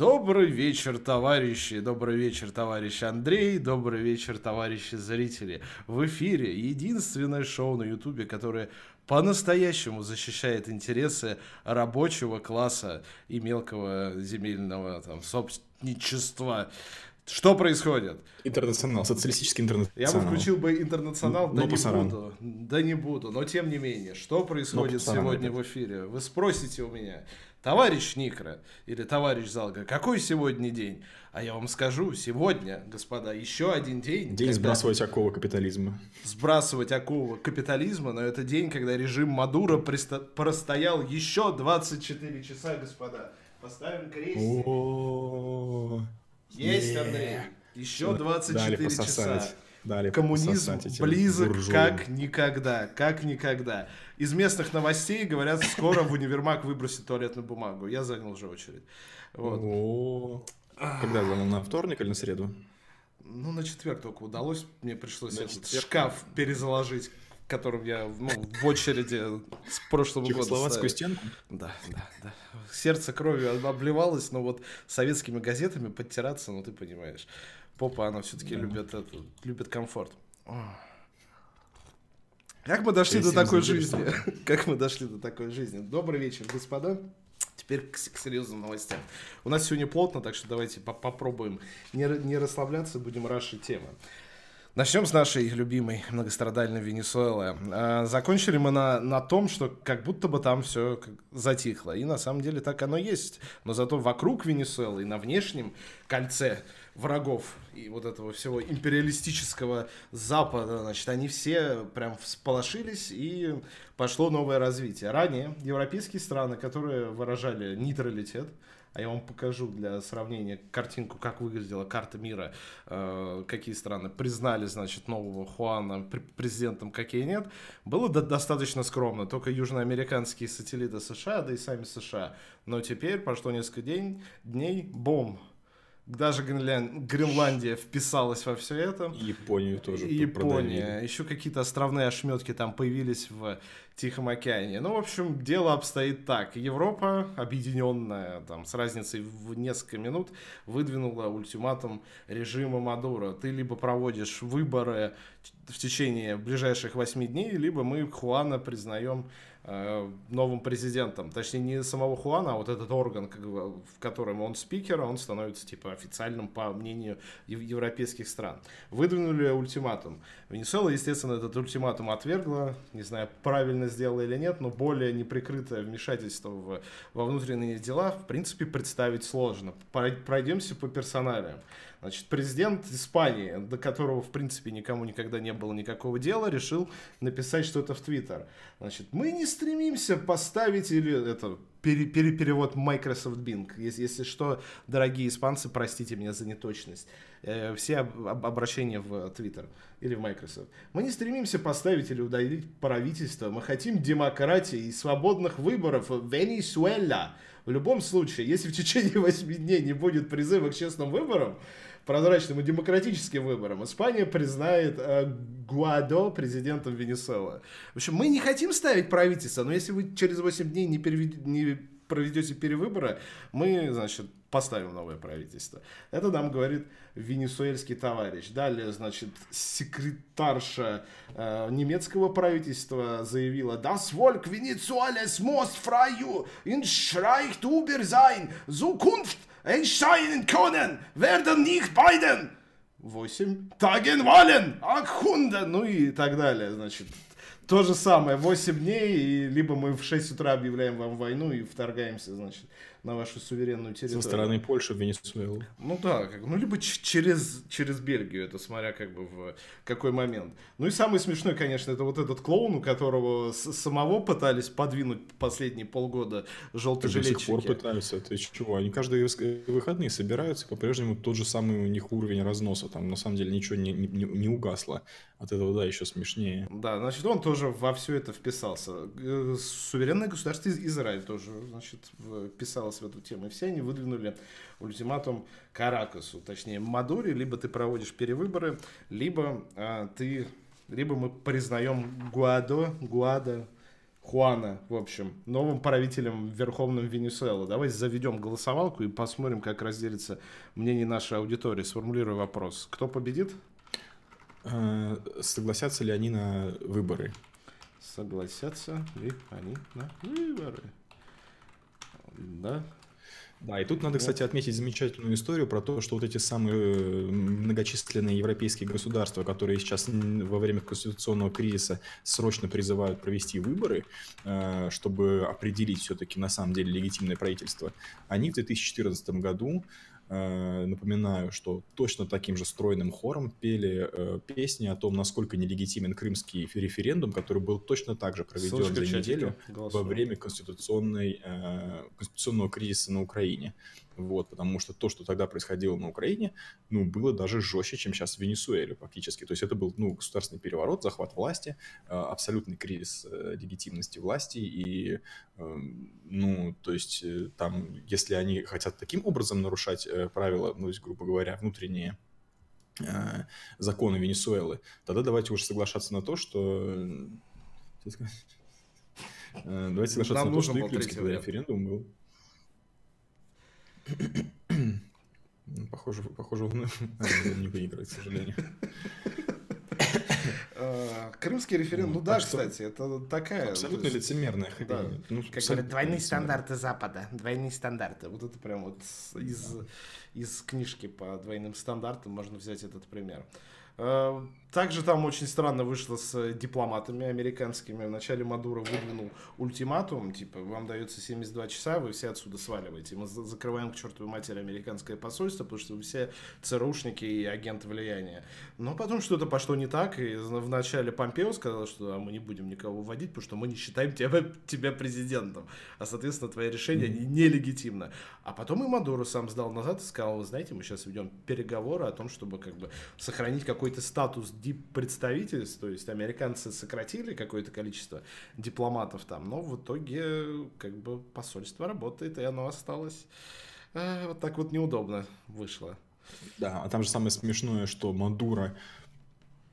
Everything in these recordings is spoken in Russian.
Добрый вечер, товарищи, добрый вечер, товарищ Андрей, добрый вечер, товарищи зрители. В эфире единственное шоу на Ютубе, которое по-настоящему защищает интересы рабочего класса и мелкого земельного там, собственничества. Что происходит? Интернационал, социалистический интернационал. Я бы включил бы интернационал, да Но не пасаран. буду. Да не буду. Но тем не менее, что происходит пасаран сегодня опять. в эфире? Вы спросите у меня, товарищ Никра или товарищ Залга, какой сегодня день? А я вам скажу, сегодня, господа, еще один день. День сбрасывать оковы капитализма. сбрасывать оковы капитализма, но это день, когда режим Мадуро приста- простоял еще 24 часа, господа. Поставим крестик. Есть. Андрей. Еще Дали 24 часа. Дали Коммунизм близок буржуям. как никогда, как никогда. Из местных новостей говорят, скоро в универмаг выбросит туалетную бумагу. Я занял уже очередь. Вот. О, Когда занял? На вторник или на среду? Ну, на четверг только удалось. Мне пришлось На этот четверг. шкаф перезаложить, которым я ну, в очереди с прошлого года Чехословацкую ставил. стенку? Да, да, да. Сердце кровью об- обливалось, но вот советскими газетами подтираться, ну ты понимаешь. Попа, она все-таки Да. любит, это, любит комфорт. Ох. Как мы дошли до такой жизни? Как мы дошли до такой жизни? Добрый вечер, господа. Теперь к, к серьезным новостям. У нас сегодня плотно, так что давайте по- попробуем не, не расслабляться, будем рашить темы. Начнем с нашей любимой многострадальной Венесуэлы. А, Закончили мы на, на том, что как будто бы там все затихло. И на самом деле так оно есть. Но зато вокруг Венесуэлы и на внешнем кольце врагов и вот этого всего империалистического Запада, значит, они все прям всполошились и пошло новое развитие. Ранее европейские страны, которые выражали нейтралитет, а я вам покажу для сравнения картинку, как выглядела карта мира, э, какие страны признали, значит, нового Хуана пр- президентом, какие нет. Было до- достаточно скромно, только южноамериканские сателлиты США, да и сами США. Но теперь прошло несколько день, дней, бом. Даже Гренлян- Гренландия вписалась во все это. Японию тоже И продавили. Япония. Еще какие-то островные ошметки там появились в Тихом океане. Ну, в общем, дело обстоит так. Европа, объединенная там, с разницей в несколько минут, выдвинула ультиматум режима Мадуро. Ты либо проводишь выборы в течение ближайших восьми дней, либо мы Хуана признаем новым президентом. Точнее, не самого Хуана, а вот этот орган, в котором он спикер, он становится типа официальным по мнению ев- европейских стран. Выдвинули ультиматум. Венесуэла, естественно, этот ультиматум отвергла. Не знаю, правильно сделала или нет, но более неприкрытое вмешательство в, во внутренние дела, в принципе, представить сложно. Прой- Пройдемся по персоналиям. Значит, президент Испании, до которого, в принципе, никому никогда не было никакого дела, решил написать что-то в Твиттер. Значит, мы не стремимся поставить или это пере- пере- перевод Microsoft Bing. Если, что, дорогие испанцы, простите меня за неточность. Э, все об- об- обращения в Twitter или в Microsoft. Мы не стремимся поставить или удалить правительство. Мы хотим демократии и свободных выборов в Венесуэла. В любом случае, если в течение 8 дней не будет призыва к честным выборам, прозрачным и демократическим выборам, Испания признает э, Гуадо президентом Венесуэлы. В общем, мы не хотим ставить правительство, но если вы через 8 дней не, перевед- не проведете перевыборы, мы, значит, поставим новое правительство. Это нам говорит венесуэльский товарищ. Далее, значит, секретарша э, немецкого правительства заявила, Das Volk Venezuelas muss frei in Schreicht über sein Zukunft entscheiden können, werden nicht beiden. Восемь. Таген вален, Акхунда, ну и так далее, значит. То же самое, 8 дней, и либо мы в 6 утра объявляем вам войну и вторгаемся, значит, на вашу суверенную территорию. Со стороны Польши в Венесуэлу. Ну да, как, ну либо через, через Бельгию, это смотря как бы в какой момент. Ну и самый смешной, конечно, это вот этот клоун, у которого самого пытались подвинуть последние полгода До сих желтожилетчики. пор пытаются. Это чего? Они каждые выходные собираются, по-прежнему тот же самый у них уровень разноса. Там на самом деле ничего не, не, не угасло. От этого, да, еще смешнее. Да, значит, он тоже во все это вписался. Суверенное государство Из- Израиль тоже, значит, вписалось в эту тему. И все они выдвинули ультиматум Каракасу, точнее, Мадуре, либо ты проводишь перевыборы, либо а, ты, либо мы признаем Гуадо, Гуада, Хуана, в общем, новым правителем Верховным Венесуэлы. Давайте заведем голосовалку и посмотрим, как разделится мнение нашей аудитории. Сформулирую вопрос. Кто победит? Э, согласятся ли они на выборы? Согласятся ли они на выборы? Да, да, и тут надо, кстати, отметить замечательную историю про то, что вот эти самые э, многочисленные европейские государства, которые сейчас во время конституционного кризиса срочно призывают провести выборы, э, чтобы определить все-таки на самом деле легитимное правительство, они в 2014 году напоминаю, что точно таким же стройным хором пели э, песни о том, насколько нелегитимен крымский референдум, который был точно так же проведен Ссылочка за неделю во время конституционной, э, конституционного кризиса на Украине. Вот, потому что то, что тогда происходило на Украине, ну, было даже жестче, чем сейчас в Венесуэле фактически. То есть это был, ну, государственный переворот, захват власти, э, абсолютный кризис э, легитимности власти. И, э, ну, то есть там, если они хотят таким образом нарушать правила, ну, то есть, грубо говоря, внутренние законы Венесуэлы, тогда давайте уже соглашаться на то, что... Давайте соглашаться Нам на то, что и крымский референдум был. Похоже, похоже, он не выиграет, к сожалению. А, крымский референдум, ну, да, кстати, это такая... Абсолютно лицемерная хрень. Ну, как говорят, двойные стандарты Запада, двойные стандарты. Вот это прям вот из, из книжки по двойным стандартам можно взять этот пример. Э, также там очень странно вышло с дипломатами американскими. Вначале Мадуро выдвинул ультиматум, типа, вам дается 72 часа, вы все отсюда сваливаете. Мы закрываем к чертовой матери американское посольство, потому что вы все ЦРУшники и агенты влияния. Но потом что-то пошло не так, и вначале Помпео сказал, что а мы не будем никого вводить, потому что мы не считаем тебя, тебя президентом. А, соответственно, твое решение mm-hmm. нелегитимно. А потом и Мадуро сам сдал назад и сказал, вы знаете, мы сейчас ведем переговоры о том, чтобы как бы сохранить какой-то статус дип-представительств, то есть американцы сократили какое-то количество дипломатов там, но в итоге как бы посольство работает, и оно осталось э, вот так вот неудобно вышло. Да, а там же самое смешное, что Мадуро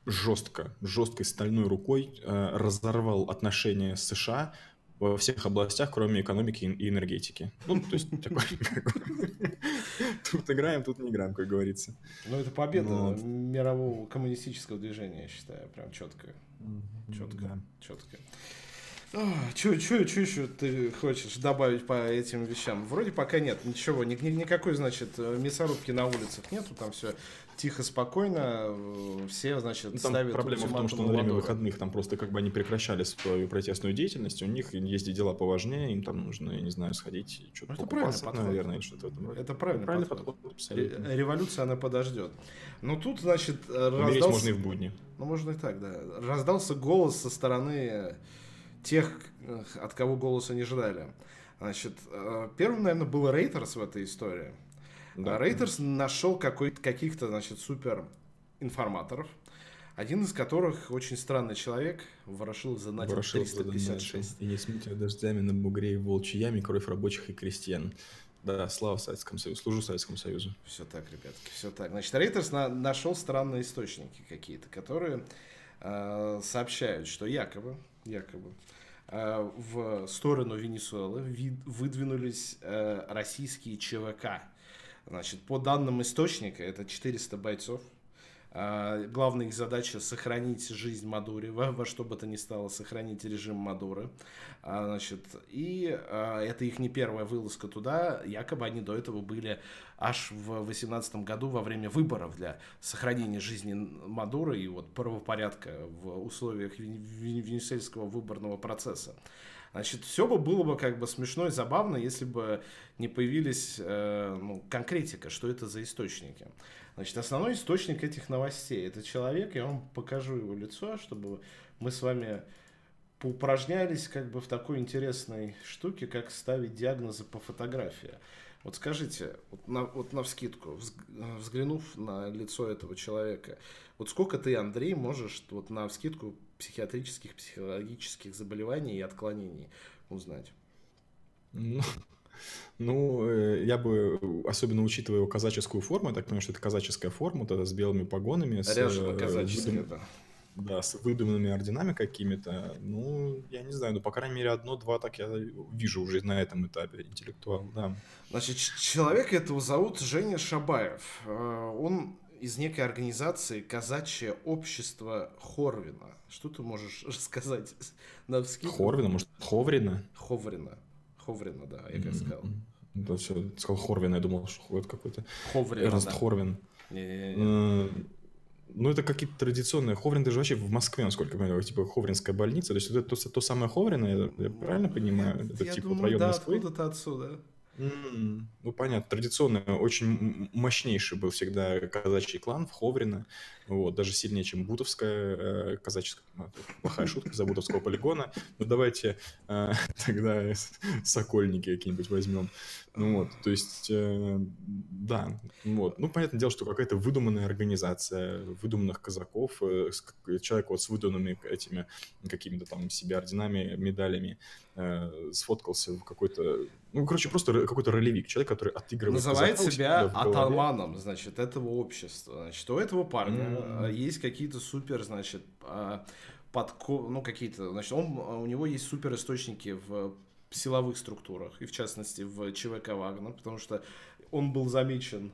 жестко, жесткой стальной рукой э, разорвал отношения с США во всех областях, кроме экономики и энергетики. Ну, то есть, такой, тут играем, тут не играем, как говорится. Ну, это победа вот. мирового коммунистического движения, я считаю, прям четко. Четко, четко. Че еще ты хочешь добавить по этим вещам? Вроде пока нет, ничего, ни, ни, никакой, значит, мясорубки на улицах нету, там все тихо, спокойно, э, все, значит, ну, там ставят проблема в том, что на время выходных там просто как бы они прекращали свою протестную деятельность, у них есть дела поважнее, им там нужно, я не знаю, сходить, что-то это правильный подход. наверное, что-то в этом роде. Это правильный, правильный подход. подход. Революция, она подождет. Ну, тут, значит, Умереть раздался... можно и в будни. Ну, можно и так, да. Раздался голос со стороны тех, э, от кого голоса не ждали. Значит, э, первым, наверное, был Рейтерс в этой истории. Да. Рейтерс нашел каких-то, значит, супер информаторов, один из которых очень странный человек, ворошил за Надин 356. И не смейте дождями на бугре и волчьей яме кровь рабочих и крестьян. Да, слава Советскому Союзу. Служу Советскому Союзу. Все так, ребятки, все так. Значит, Рейтерс на, нашел странные источники какие-то, которые э, сообщают, что якобы, якобы э, в сторону Венесуэлы выдвинулись э, российские ЧВК Значит, по данным источника, это 400 бойцов. А, главная их задача сохранить жизнь Мадури, во, во что бы то ни стало сохранить режим Мадуры. А, значит, и а, это их не первая вылазка туда, якобы они до этого были аж в 2018 году во время выборов для сохранения жизни Мадуры и вот правопорядка в условиях венесуэльского выборного процесса. Значит, все бы было бы как бы смешно и забавно, если бы не появились э, ну, конкретика, что это за источники. Значит, основной источник этих новостей это человек, я вам покажу его лицо, чтобы мы с вами поупражнялись как бы в такой интересной штуке, как ставить диагнозы по фотографии. Вот скажите, вот на, вот на взглянув на лицо этого человека, вот сколько ты, Андрей, можешь вот на вскидку психиатрических, психологических заболеваний и отклонений узнать? Ну, ну, э, я бы, особенно учитывая его казаческую форму, я так понимаю, что это казаческая форма, тогда с белыми погонами. Э, казаческая, да. да, с выдуманными орденами какими-то, ну, я не знаю, ну, по крайней мере, одно-два так я вижу уже на этом этапе интеллектуал, да. Значит, человека этого зовут Женя Шабаев. Э, он из некой организации «Казачье общество Хорвина». Что ты можешь рассказать на? Хорвина, может, Ховрина? Ховрина. Ховрина, да, я как сказал. Да, все, сказал Хорвин, я думал, что это какой-то... Хорвин. Эрнст да. Хорвин. Не-не-не. Ну, это какие-то традиционные. Ховрин даже вообще в Москве, насколько я понимаю, типа Ховринская больница. То есть это то, то самое Ховрино, я, я правильно понимаю? Это я типа думаю, район да, Москвы? откуда-то отсюда. Mm, ну, понятно, традиционно очень мощнейший был всегда казачий клан в Ховрино. Вот, даже сильнее, чем Бутовская э, казаческая. Ну, плохая шутка за Бутовского полигона. Ну, давайте э, тогда Сокольники какие-нибудь возьмем. Ну вот, то есть, э, да, вот. Ну, понятное дело, что какая-то выдуманная организация выдуманных казаков, э, человек вот с выдуманными этими какими-то там себе орденами, медалями, э, сфоткался в какой-то, ну, короче, просто какой-то ролевик, человек, который отыгрывает Называет себя атаманом, значит, этого общества. Значит, у этого парня mm-hmm. Есть какие-то супер, значит, а, подко... ну, какие-то, значит, он, у него есть супер источники в силовых структурах, и в частности в ЧВК Вагнер, потому что он был замечен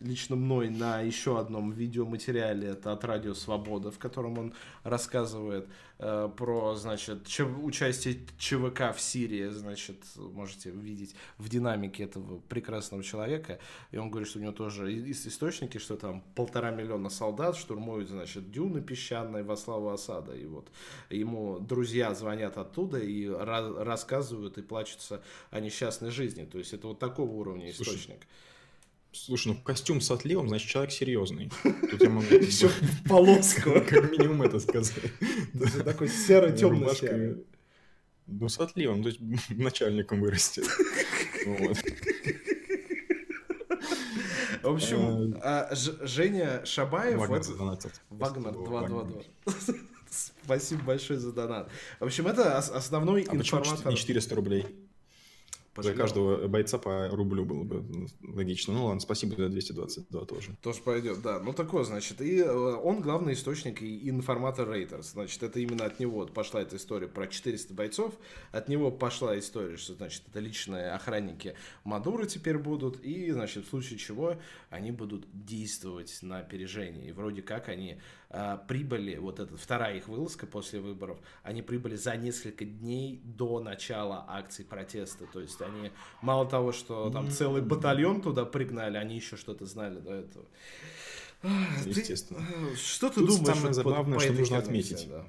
лично мной на еще одном видеоматериале, это от Радио Свобода, в котором он рассказывает э, про, значит, ч- участие ЧВК в Сирии, значит, можете видеть в динамике этого прекрасного человека, и он говорит, что у него тоже есть источники, что там полтора миллиона солдат штурмуют, значит, дюны песчаные во славу осада, и вот ему друзья звонят оттуда и рассказывают и плачутся о несчастной жизни, то есть это вот такого уровня источник. Слушай, Слушай, ну костюм с отливом, значит, человек серьезный. Тут я могу... Все в полоску. Как минимум это сказать. Такой серо-темно-серый. Ну, с отливом, то есть начальником вырастет. В общем, а, Женя Шабаев... Вагнер 222. Спасибо большое за донат. В общем, это основной а информатор. не 400 рублей? За каждого бойца по рублю было бы логично. Ну ладно, спасибо за 222 тоже. Тоже пойдет, да. Ну такое, значит. И э, он главный источник и информатор Рейтерс. Значит, это именно от него пошла эта история про 400 бойцов. От него пошла история, что, значит, это личные охранники Мадуры теперь будут. И, значит, в случае чего они будут действовать на опережение. И вроде как они а, прибыли, вот эта вторая их вылазка после выборов, они прибыли за несколько дней до начала акций протеста. То есть они мало того, что там целый батальон туда пригнали, они еще что-то знали до этого. Естественно. Ты, что ты Тут думаешь? Самое забавное, что нужно отметить. Да.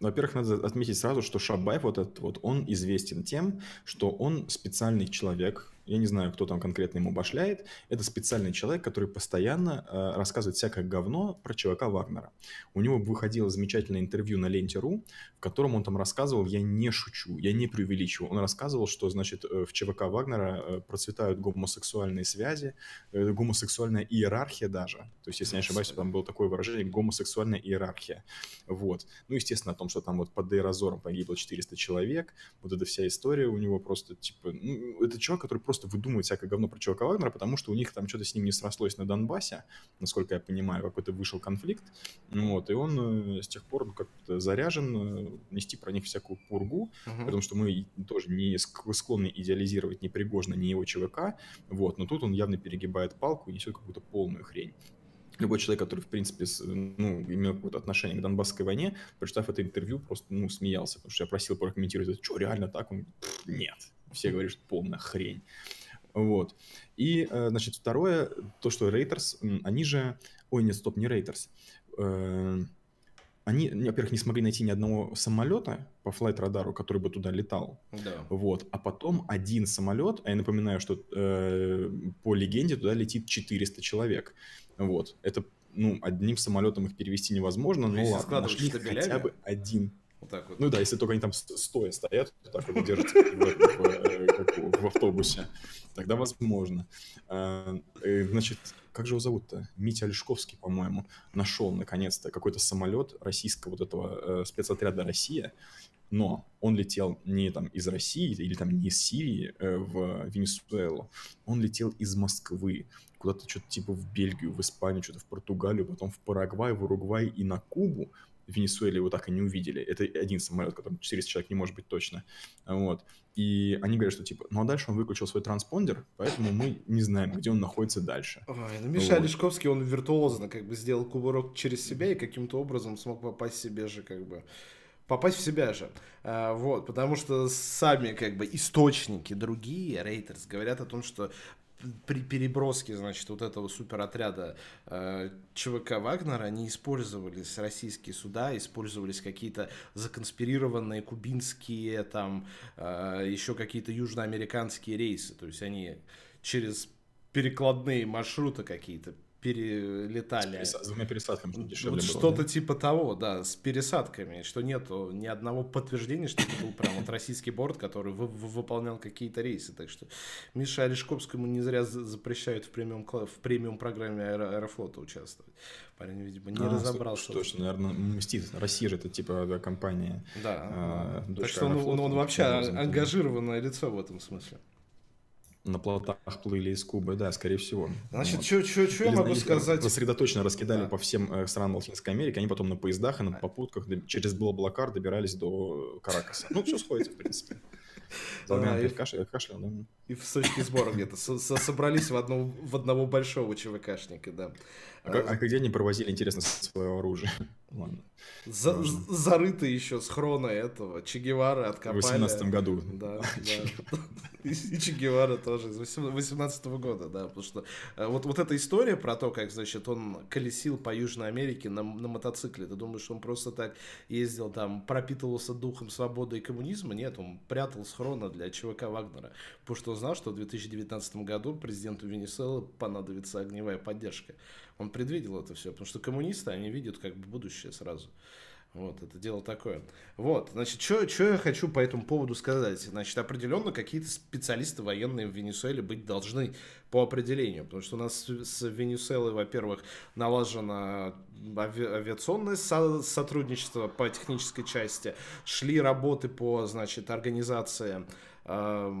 Во-первых, надо отметить сразу, что Шабаев вот этот вот, он известен тем, что он специальный человек, я не знаю, кто там конкретно ему башляет, это специальный человек, который постоянно э, рассказывает всякое говно про чувака Вагнера. У него выходило замечательное интервью на Ленте.ру, в котором он там рассказывал, я не шучу, я не преувеличиваю, он рассказывал, что, значит, э, в ЧВК Вагнера э, процветают гомосексуальные связи, э, гомосексуальная иерархия даже, то есть, если не ошибаюсь, там было такое выражение, гомосексуальная иерархия, вот. Ну, естественно, о том, что там вот под Дейрозором погибло 400 человек, вот эта вся история у него просто, типа, ну, это человек, который просто просто выдумывают всякое говно про чувака Вагнера, потому что у них там что-то с ним не срослось на Донбассе, насколько я понимаю, какой-то вышел конфликт, вот, и он э, с тех пор ну, как-то заряжен э, нести про них всякую пургу, uh-huh. потому что мы тоже не склонны идеализировать ни Пригожина, ни его ЧВК, вот, но тут он явно перегибает палку и несет какую-то полную хрень. Любой человек, который, в принципе, ну, имел какое-то отношение к Донбасской войне, прочитав это интервью, просто, ну, смеялся, потому что я просил прокомментировать, это что, реально так? Он, нет, все говорят, что полная хрень. Вот. И, э, значит, второе, то, что Рейтерс, они же... Ой, нет, стоп, не Рейтерс. Э, они, во-первых, не смогли найти ни одного самолета по флайт-радару, который бы туда летал. Да. Вот. А потом один самолет, а я напоминаю, что э, по легенде туда летит 400 человек. Вот. Это, ну, одним самолетом их перевести невозможно, но ладно, нашли хотя бы один вот так вот. Ну да, если только они там стоя стоят, вот так вот держат в, в автобусе, тогда возможно. А, э, значит, как же его зовут-то? Митя Олешковский, по-моему, нашел наконец-то какой-то самолет российского вот этого э, спецотряда «Россия», но он летел не там из России или там не из Сирии э, в Венесуэлу, он летел из Москвы куда-то что-то типа в Бельгию, в Испанию, что-то в Португалию, потом в Парагвай, в Уругвай и на Кубу, в Венесуэле его так и не увидели. Это один самолет, который 400 человек не может быть точно. Вот. И они говорят, что типа, ну а дальше он выключил свой транспондер, поэтому мы не знаем, где он находится дальше. Ой, ну Миша вот. Олешковский, он виртуозно как бы сделал кувырок через себя и каким-то образом смог попасть себе же как бы попасть в себя же. А, вот, потому что сами как бы источники другие, Рейтерс, говорят о том, что при переброске, значит, вот этого суперотряда э, ЧВК Вагнера не использовались российские суда, использовались какие-то законспирированные кубинские, там, э, еще какие-то южноамериканские рейсы. То есть они через перекладные маршруты какие-то перелетали. С, двумя пересадками дешевле вот Что-то да? типа того, да, с пересадками, что нету ни одного подтверждения, что это был прям вот российский борт, который вы, выполнял какие-то рейсы. Так что Миша Орешковскому не зря запрещают в премиум, в премиум программе Аэро, Аэрофлота участвовать. Парень, видимо, не а, разобрался. Точно, наверное, мстит. Россия же это типа да, компания. Да. А, так что он, он, он вообще ангажированное лицо в этом смысле на плотах плыли из Кубы, да, скорее всего. Значит, вот. что я могу сказать? Сосредоточенно раскидали да. по всем э, странам Латинской Америки, они потом на поездах и на попутках через Блаблакар добирались до Каракаса. Ну, все сходится, в принципе. Да, и, да. В точке сбора где-то собрались в, одного, в одного большого ЧВКшника, да. А, а, а где они провозили, интересно, свое оружие? Ладно. За, зарыто еще с хрона этого. Че Гевара откопали. В 18 году. Да, да. И Че Гевара тоже из 18 года, да. Потому что э, вот, вот эта история про то, как, значит, он колесил по Южной Америке на, на мотоцикле. Ты думаешь, он просто так ездил там, пропитывался духом свободы и коммунизма? Нет, он прятал с хрона для ЧВК Вагнера. Потому что он знал, что в 2019 году президенту Венесуэлы понадобится огневая поддержка. Он предвидел это все, потому что коммунисты, они видят как бы будущее сразу. Вот, это дело такое. Вот, значит, что я хочу по этому поводу сказать? Значит, определенно какие-то специалисты военные в Венесуэле быть должны по определению, потому что у нас с Венесуэлой, во-первых, налажено ави авиационное со сотрудничество по технической части, шли работы по, значит, организации э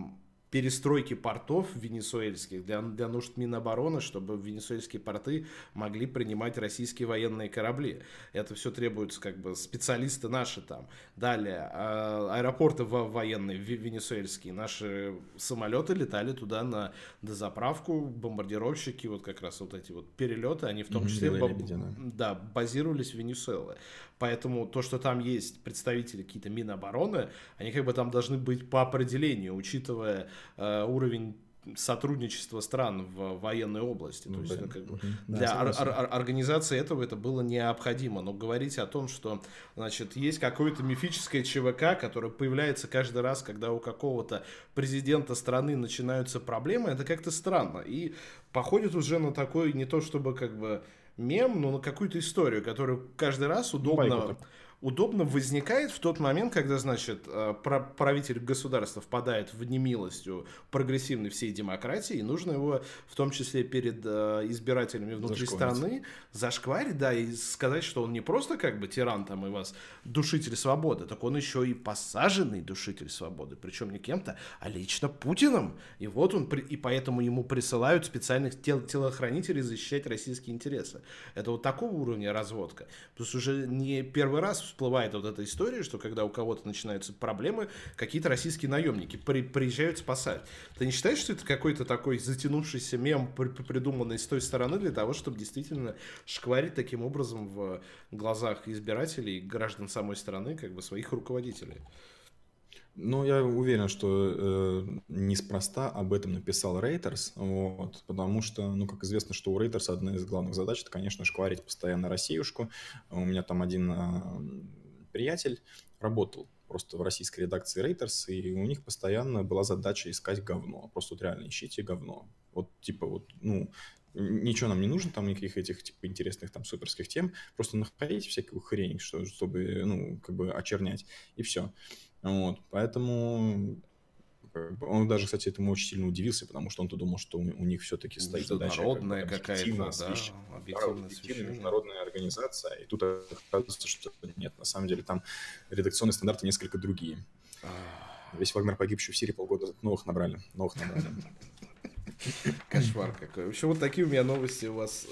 перестройки портов венесуэльских для, для нужд Минобороны, чтобы венесуэльские порты могли принимать российские военные корабли. Это все требуется как бы специалисты наши там. Далее, а, аэропорты военные венесуэльские, наши самолеты летали туда на дозаправку, бомбардировщики, вот как раз вот эти вот перелеты, они в том числе б... да, базировались в Венесуэле. Поэтому то, что там есть представители какие-то Минобороны, они как бы там должны быть по определению, учитывая уровень сотрудничества стран в военной области. То ну, есть, как бы, да, для ор- ор- организации этого это было необходимо. Но говорить о том, что значит, есть какое-то мифическое ЧВК, которое появляется каждый раз, когда у какого-то президента страны начинаются проблемы, это как-то странно. И походит уже на такой, не то чтобы как бы мем, но на какую-то историю, которую каждый раз удобно удобно возникает в тот момент, когда, значит, э, правитель государства впадает в немилостью прогрессивной всей демократии, и нужно его, в том числе перед э, избирателями внутри страны, зашкварить, да, и сказать, что он не просто как бы тиран там и вас душитель свободы, так он еще и посаженный душитель свободы, причем не кем-то, а лично Путиным. И вот он, и поэтому ему присылают специальных тел телохранителей защищать российские интересы. Это вот такого уровня разводка. Что уже не первый раз всплывает вот эта история, что когда у кого-то начинаются проблемы, какие-то российские наемники при, приезжают спасать. Ты не считаешь, что это какой-то такой затянувшийся мем, при, придуманный с той стороны для того, чтобы действительно шкварить таким образом в глазах избирателей, граждан самой страны, как бы своих руководителей? Ну, я уверен, что э, неспроста об этом написал Рейтерс, вот, потому что, ну, как известно, что у Рейтерса одна из главных задач, это, конечно, шкварить постоянно Россиюшку. У меня там один э, приятель работал просто в российской редакции Рейтерс, и у них постоянно была задача искать говно. Просто вот реально ищите говно. Вот типа вот, ну, ничего нам не нужно, там никаких этих типа интересных там суперских тем, просто находите всякую хрень, что, чтобы, ну, как бы очернять, и все. Вот, поэтому он даже, кстати, этому очень сильно удивился, потому что он-то думал, что у, у них все-таки стоит задача Международная какая-то, да, объективная, объективная международная организация, и тут оказывается, что нет, на самом деле там редакционные стандарты несколько другие. Весь Вагнер погибший в Сирии полгода новых набрали, новых набрали. Кошмар какой. В общем, вот такие у меня новости у вас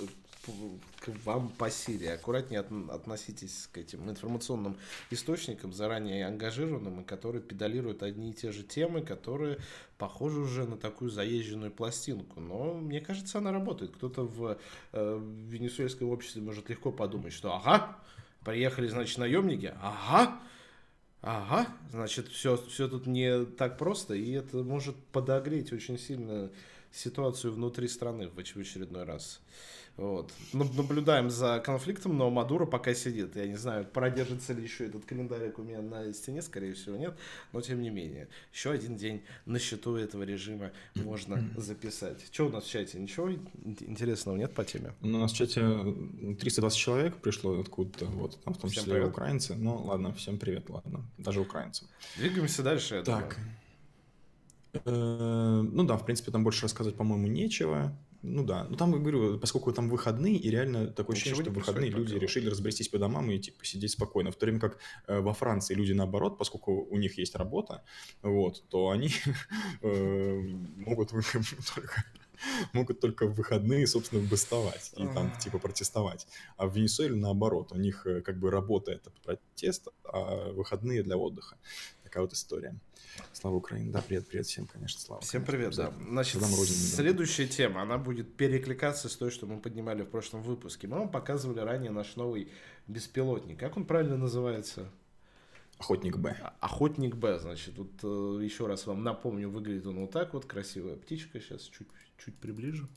к вам по Сирии. Аккуратнее от, относитесь к этим информационным источникам, заранее ангажированным, и которые педалируют одни и те же темы, которые похожи уже на такую заезженную пластинку. Но мне кажется, она работает. Кто-то в э, венесуэльском обществе может легко подумать, что ага, приехали, значит, наемники, ага, Ага, значит, все, все тут не так просто, и это может подогреть очень сильно ситуацию внутри страны в очередной раз. Вот. Наблюдаем за конфликтом, но Мадуро пока сидит. Я не знаю, продержится ли еще этот календарик у меня на стене, скорее всего, нет. Но тем не менее, еще один день на счету этого режима можно записать. Что у нас в чате? Ничего интересного нет по теме? Ну, у нас в чате 320 человек пришло откуда-то, вот, там в том всем числе привет. украинцы. Ну, ладно, всем привет, ладно, даже украинцам. Двигаемся дальше. Так. Э, ну да, в принципе, там больше рассказывать, по-моему, нечего. Ну да, ну там, говорю, поскольку там выходные, и реально такое ощущение, что выходные люди решили разбрестись по домам и типа сидеть спокойно. В то время как э, во Франции люди наоборот, поскольку у них есть работа, вот, то они э, могут только могут только в выходные, собственно, бастовать и там типа протестовать. А в Венесуэле наоборот, у них э, как бы работа это протест, а выходные для отдыха. Такая вот история. Слава Украине. Да, привет, привет всем, конечно, слава. Всем привет, да. Значит, следующая тема, она будет перекликаться с той, что мы поднимали в прошлом выпуске. Мы вам показывали ранее наш новый беспилотник. Как он правильно называется? Охотник Б. А, Охотник Б, значит, вот э, еще раз вам напомню, выглядит он вот так вот, красивая птичка, сейчас чуть, чуть приближу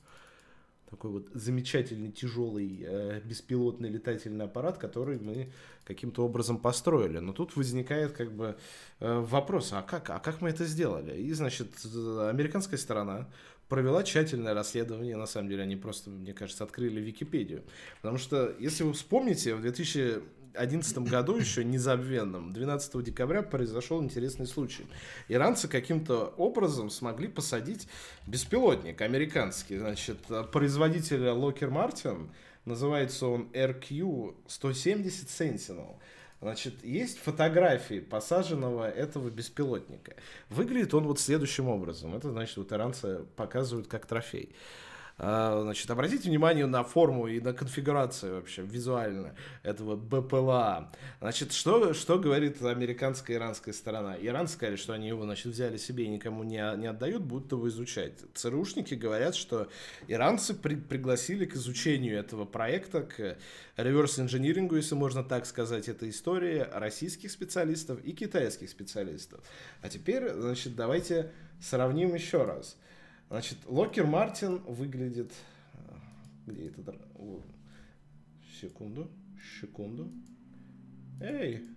такой вот замечательный тяжелый э, беспилотный летательный аппарат, который мы каким-то образом построили. Но тут возникает как бы э, вопрос, а как, а как мы это сделали? И, значит, американская сторона провела тщательное расследование, на самом деле они просто, мне кажется, открыли Википедию. Потому что, если вы вспомните, в 2000 2011 году, еще незабвенном, 12 декабря произошел интересный случай. Иранцы каким-то образом смогли посадить беспилотник американский. Значит, производителя Lockheed Martin, называется он RQ-170 Sentinel. Значит, есть фотографии посаженного этого беспилотника. Выглядит он вот следующим образом. Это значит, вот иранцы показывают как трофей. А, значит, обратите внимание на форму и на конфигурацию вообще визуально этого БПЛА. Значит, что, что говорит американская и иранская сторона? Иранцы сказали, что они его, значит, взяли себе и никому не, не отдают, будут его изучать. ЦРУшники говорят, что иранцы при, пригласили к изучению этого проекта, к реверс-инжинирингу, если можно так сказать, этой истории, российских специалистов и китайских специалистов. А теперь, значит, давайте сравним еще раз. Значит, Локер Мартин выглядит... Э, где это? Секунду. Секунду. Эй,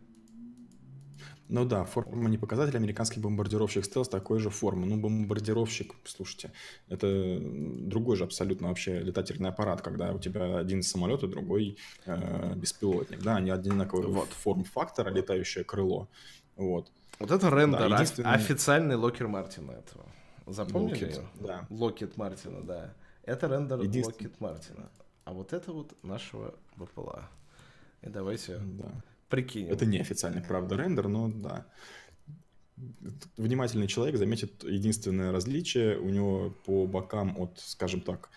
ну да, форма не показатель. Американский бомбардировщик стелс такой же формы. Ну, бомбардировщик, слушайте, это другой же абсолютно вообще летательный аппарат, когда у тебя один самолет и другой э, беспилотник. Да, они одинаковые вот. форм-фактора, летающее крыло. Вот. Вот это рендер, да, единственный... официальный Lockheed Martin а этого. Запомнили? Lockheed, да. Lockheed Martin а, да. Это рендер Единствен... Lockheed Martin а. А вот это вот нашего БПЛА. И давайте да. прикинем. Это не официальный, правда, рендер, но да. Внимательный человек заметит единственное различие. У него по бокам от, скажем так,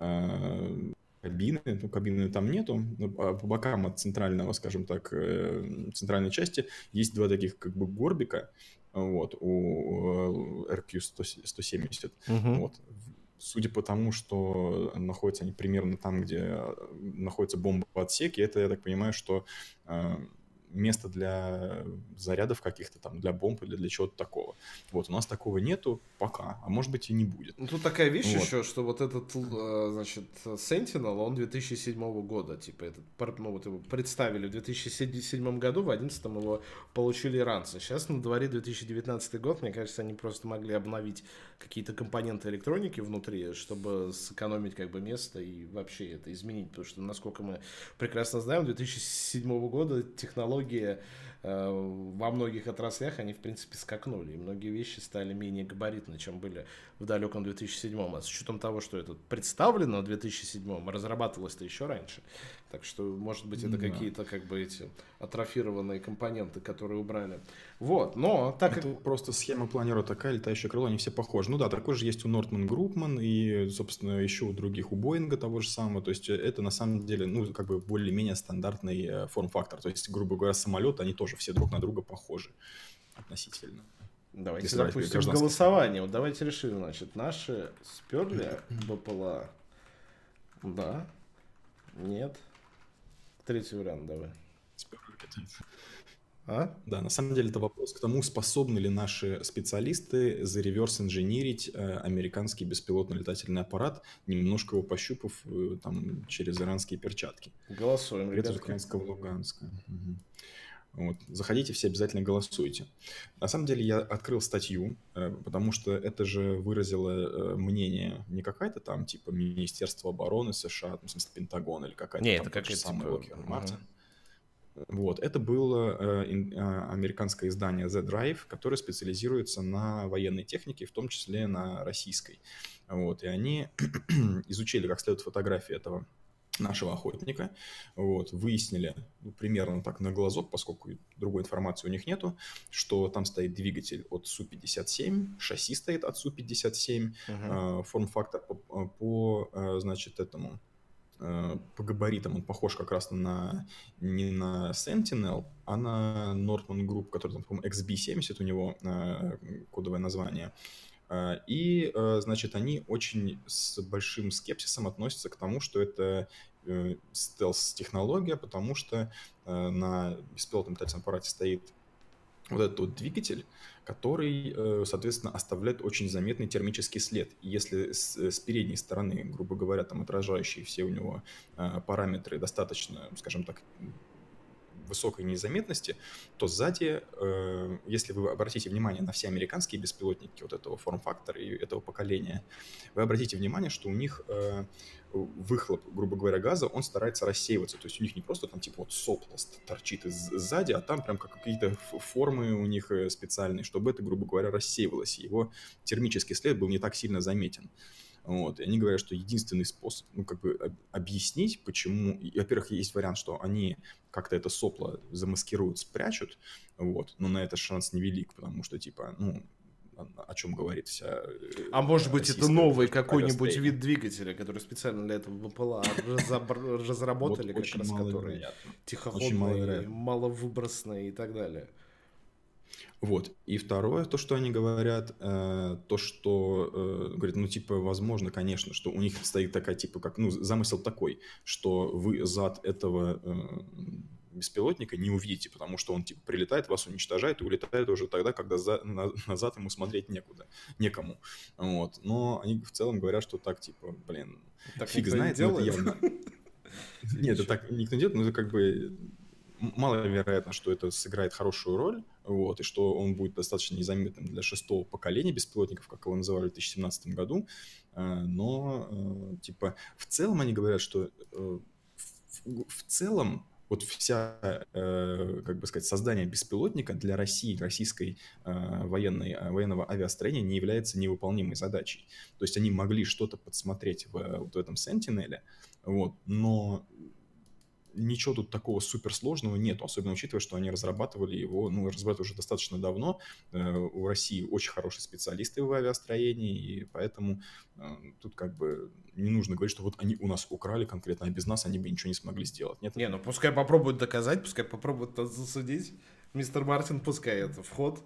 э, кабины, ну, кабины там нету, но по бокам от центрального, скажем так, э, центральной части есть два таких как бы горбика, вот, у RQ-170. Угу. Вот. Судя по тому, что находятся они примерно там, где находятся бомбоотсеки, это, я так понимаю, что э, место для зарядов каких-то там, для бомб или для чего-то такого. Вот, у нас такого нету пока, а может быть и не будет. Ну, тут такая вещь вот. еще, что вот этот, э, значит, Sentinel, он 2007 года, типа, этот, ну, вот его представили в 2007 году, в 2011 его получили иранцы. Сейчас на дворе 2019 год, мне кажется, они просто могли обновить какие-то компоненты электроники внутри, чтобы сэкономить как бы место и вообще это изменить, потому что, насколько мы прекрасно знаем, 2007 года технология э, во многих отраслях они, в принципе, скакнули. И многие вещи стали менее габаритны, чем были в далеком 2007 А с учетом того, что это представлено в 2007 разрабатывалось-то еще раньше. Так что, может быть, это да. какие-то как бы эти атрофированные компоненты, которые убрали. Вот, но так это как... просто схема планера такая, летающее крыло, они все похожи. Ну да, такой же есть у Нортман Группман и, собственно, еще у других, у Боинга того же самого. То есть это на самом деле, ну, как бы более-менее стандартный э, форм-фактор. То есть, грубо говоря, самолеты, они тоже все друг на друга похожи относительно. Давайте Если запустим голосование. Вот давайте решим, значит, наши сперли БПЛА. Да. Нет. Третий вариант давай. А? Да, на самом деле это вопрос к тому, способны ли наши специалисты зареверс-инженерить э, американский беспилотный летательный аппарат, немножко его пощупав э, там, через иранские перчатки. Голосуем, Привет украинского Луганска. Угу. Вот. Заходите, все обязательно голосуйте. На самом деле я открыл статью, э, потому что это же выразило э, мнение не какая-то там типа Министерство обороны США, в смысле Пентагон или какая-то не, там это какая-то типа... Мартин. Вот, это было э, э, американское издание The Drive, которое специализируется на военной технике, в том числе на российской. Вот, и они изучили как следует фотографии этого нашего охотника, вот, выяснили ну, примерно так на глазок, поскольку другой информации у них нету, что там стоит двигатель от Су-57, шасси стоит от Су-57, uh-huh. э, форм-фактор по, по, э, значит, этому Э, по габаритам он похож как раз на не на Sentinel, а на Northman Group, который там, по-моему, XB70 у него э, кодовое название. Э, и, значит, они очень с большим скепсисом относятся к тому, что это стелс-технология, потому что на беспилотном летательном аппарате стоит вот этот вот двигатель, который, э, соответственно, оставляет очень заметный термический след. если с, с передней стороны, грубо говоря, там отражающие все у него э, параметры достаточно, скажем так, высокой незаметности, то сзади, э, если вы обратите внимание на все американские беспилотники вот этого форм-фактора и этого поколения, вы обратите внимание, что у них выхлоп, грубо говоря, газа, он старается рассеиваться. То есть у них не просто там типа вот сопло торчит сзади, а там прям как какие-то формы у них э, специальные, чтобы это, грубо говоря, рассеивалось. Его термический след был не так сильно заметен. Вот. И они говорят, что единственный способ, ну, как бы объяснить, почему... Во-первых, есть вариант, что они как-то это сопло замаскируют, спрячут, вот, но на это шанс невелик, потому что, типа, ну, о чем говорит вся... Э, а может быть это новый какой-нибудь вид двигателя, который специально для этого БПЛА разработали, как раз который тихоходный, маловыбросный и так далее. Вот. И второе, то, что они говорят, э, то, что, э, говорят, ну, типа, возможно, конечно, что у них стоит такая, типа, как, ну, замысел такой, что вы зад этого э, беспилотника не увидите, потому что он типа прилетает, вас уничтожает и улетает уже тогда, когда за, на, назад ему смотреть некуда, некому. Вот. Но они в целом говорят, что так типа, блин, так фиг знает, но это явно... Нет, это так никто не делает, но это как бы маловероятно, что это сыграет хорошую роль, вот, и что он будет достаточно незаметным для шестого поколения беспилотников, как его называли в 2017 году. Э, но, э, типа, в целом они говорят, что э, в, в целом вот вся, как бы сказать, создание беспилотника для России, российской военной, военного авиастроения не является невыполнимой задачей. То есть они могли что-то подсмотреть в, вот в этом Sentinel, вот, но ничего тут такого суперсложного нет, особенно учитывая, что они разрабатывали его, ну, разрабатывали уже достаточно давно. Э, у России очень хорошие специалисты в авиастроении, и поэтому э, тут как бы не нужно говорить, что вот они у нас украли конкретно, а без нас они бы ничего не смогли сделать. Нет? Не, ну пускай попробуют доказать, пускай попробуют засудить. Мистер Мартин пускай это вход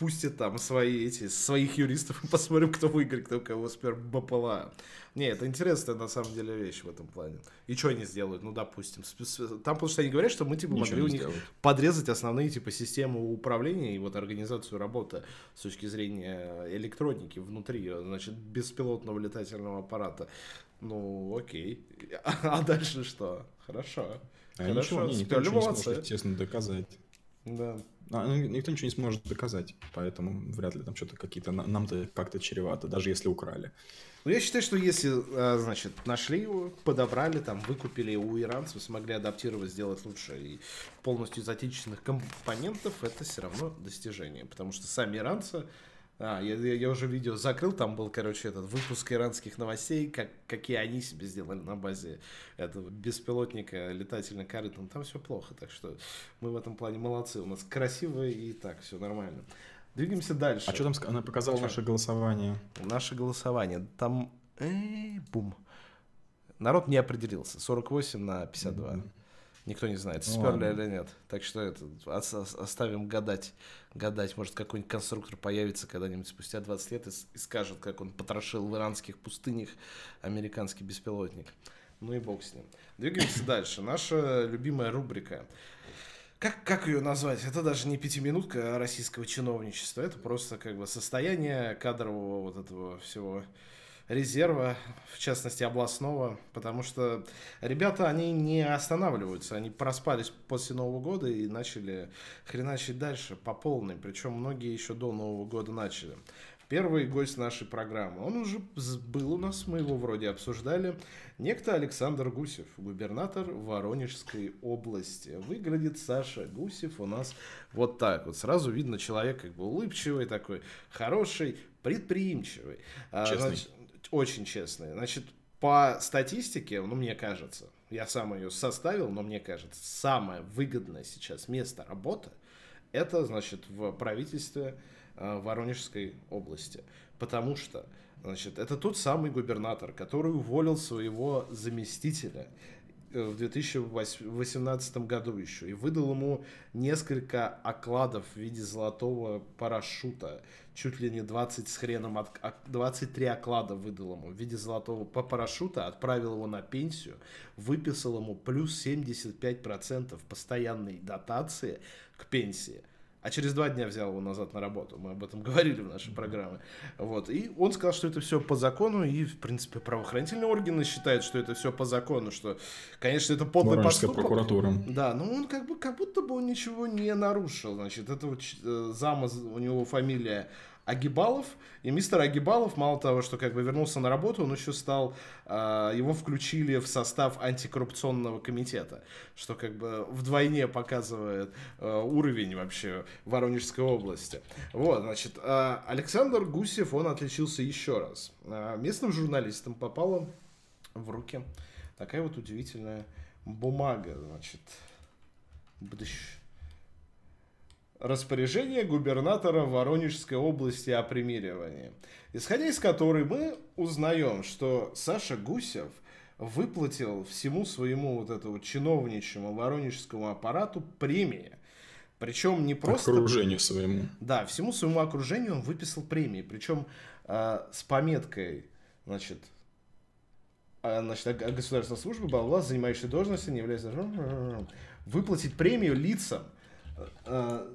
пустят там свои эти, своих юристов и посмотрим, кто выиграет, кто у кого спер БПЛА. Не, это интересная на самом деле вещь в этом плане. И что они сделают? Ну, допустим, там потому что они говорят, что мы типа Ничего могли у них сделают. подрезать основные типа системы управления и вот организацию работы с точки зрения электроники внутри, значит, беспилотного летательного аппарата. Ну, окей. А дальше что? Хорошо. А Хорошо. Ничего, не, никто ничего не сможет, естественно, доказать. Да. А, ну, никто ничего не сможет доказать, поэтому вряд ли там что-то какие-то нам-то как-то чревато, даже если украли. Ну, я считаю, что если, а, значит, нашли его, подобрали, там, выкупили у иранцев, смогли адаптировать, сделать лучше и полностью из отечественных компонентов, это все равно достижение. Потому что сами иранцы, а, я, я уже видео закрыл, там был, короче, этот выпуск иранских новостей, как, какие они себе сделали на базе этого беспилотника летательной корытом. Там все плохо, так что мы в этом плане молодцы. У нас красиво и так, все нормально. Двигаемся дальше. А что там она показала что? наше голосование? Наше голосование. Там... Эй, бум. Народ не определился. 48 на 52. Mm-hmm. Никто не знает, ну, сперли или нет. Так что это оставим гадать. Гадать, может, какой-нибудь конструктор появится когда-нибудь спустя 20 лет и, и скажет, как он потрошил в иранских пустынях американский беспилотник. Ну и бог с ним. Двигаемся дальше. Наша любимая рубрика как, как ее назвать? Это даже не пятиминутка российского чиновничества, это просто как бы состояние кадрового вот этого всего резерва, в частности областного, потому что ребята, они не останавливаются, они проспались после Нового года и начали хреначить дальше по полной, причем многие еще до Нового года начали первый гость нашей программы. Он уже был у нас, мы его вроде обсуждали. Некто Александр Гусев, губернатор Воронежской области. Выглядит Саша Гусев у нас вот так вот. Сразу видно человек как бы улыбчивый такой, хороший, предприимчивый. А, честный. Значит, очень честный. Значит, по статистике, ну, мне кажется, я сам ее составил, но мне кажется, самое выгодное сейчас место работы, это, значит, в правительстве Э, Воронежской области. Потому что, значит, это тот самый губернатор, который уволил своего заместителя в 2018 году еще и выдал ему несколько окладов в виде золотого парашюта. Чуть ли не 20 с хреном, 23 оклада выдал ему в виде золотого парашюта, отправил его на пенсию, выписал ему плюс 75% постоянной дотации к пенсии а через два дня взял его назад на работу. Мы об этом говорили в нашей программе. Вот. И он сказал, что это все по закону, и, в принципе, правоохранительные органы считают, что это все по закону, что, конечно, это подлый Воронежская поступок. прокуратура. Да, но он как бы, как будто бы он ничего не нарушил. Значит, это вот э, зама, у него фамилия Агибалов. И мистер Агибалов, мало того, что как бы вернулся на работу, он еще стал, э, его включили в состав антикоррупционного комитета, что как бы вдвойне показывает э, уровень вообще Воронежской области. Вот, значит, э, Александр Гусев, он отличился еще раз. Э, местным журналистам попала в руки такая вот удивительная бумага, значит, бдыщ распоряжение губернатора Воронежской области о примиривании, исходя из которой мы узнаем, что Саша Гусев выплатил всему своему вот этому чиновничьему воронежскому аппарату премии. Причем не просто... Окружению своему. Да, всему своему окружению он выписал премии. Причем э, с пометкой, значит, э, значит, государственная служба, бла-бла, занимающая должности, не является... Выплатить премию лицам,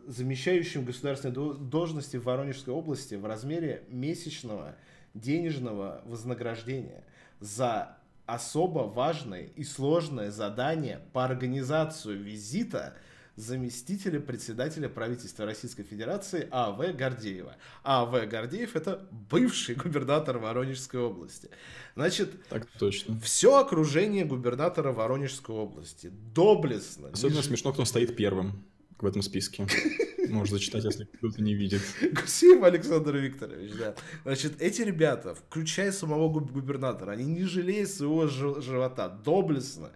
замещающим государственные должности в Воронежской области в размере месячного денежного вознаграждения за особо важное и сложное задание по организацию визита заместителя председателя правительства Российской Федерации А.В. Гордеева. А.В. Гордеев это бывший губернатор Воронежской области. Значит, так точно. все окружение губернатора Воронежской области доблестно. Особенно лишь... смешно, кто стоит первым в этом списке. Можно зачитать, если кто-то не видит. Гусев Александр Викторович, да. Значит, эти ребята, включая самого губернатора, они не жалея своего живота, доблестно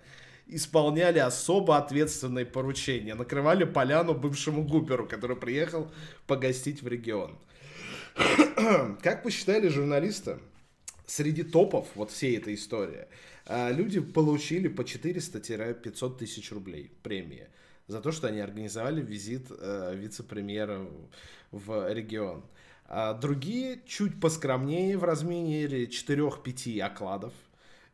исполняли особо ответственные поручения. Накрывали поляну бывшему губеру, который приехал погостить в регион. Как посчитали журналисты, среди топов вот всей этой истории, а, люди получили по 400-500 тысяч рублей премии за то, что они организовали визит э, вице-премьера в регион. А другие чуть поскромнее в размере 4-5 окладов.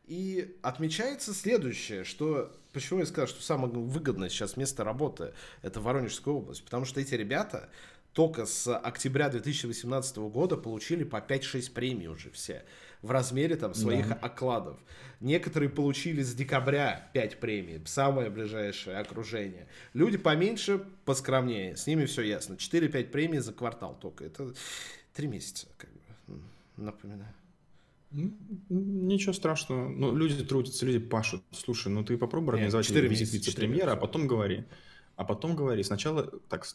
И отмечается следующее, что почему я сказал, что самое выгодное сейчас место работы это Воронежская область, потому что эти ребята только с октября 2018 года получили по 5-6 премий уже все в размере там своих да. окладов. Некоторые получили с декабря 5 премий, самое ближайшее окружение. Люди поменьше, поскромнее, с ними все ясно. 4-5 премий за квартал только. Это 3 месяца, как бы, напоминаю. Ничего страшного. Ну, люди трудятся, люди пашут. Слушай, ну ты попробуй организовать визит вице-премьера, а потом говори. А потом говори. Сначала так,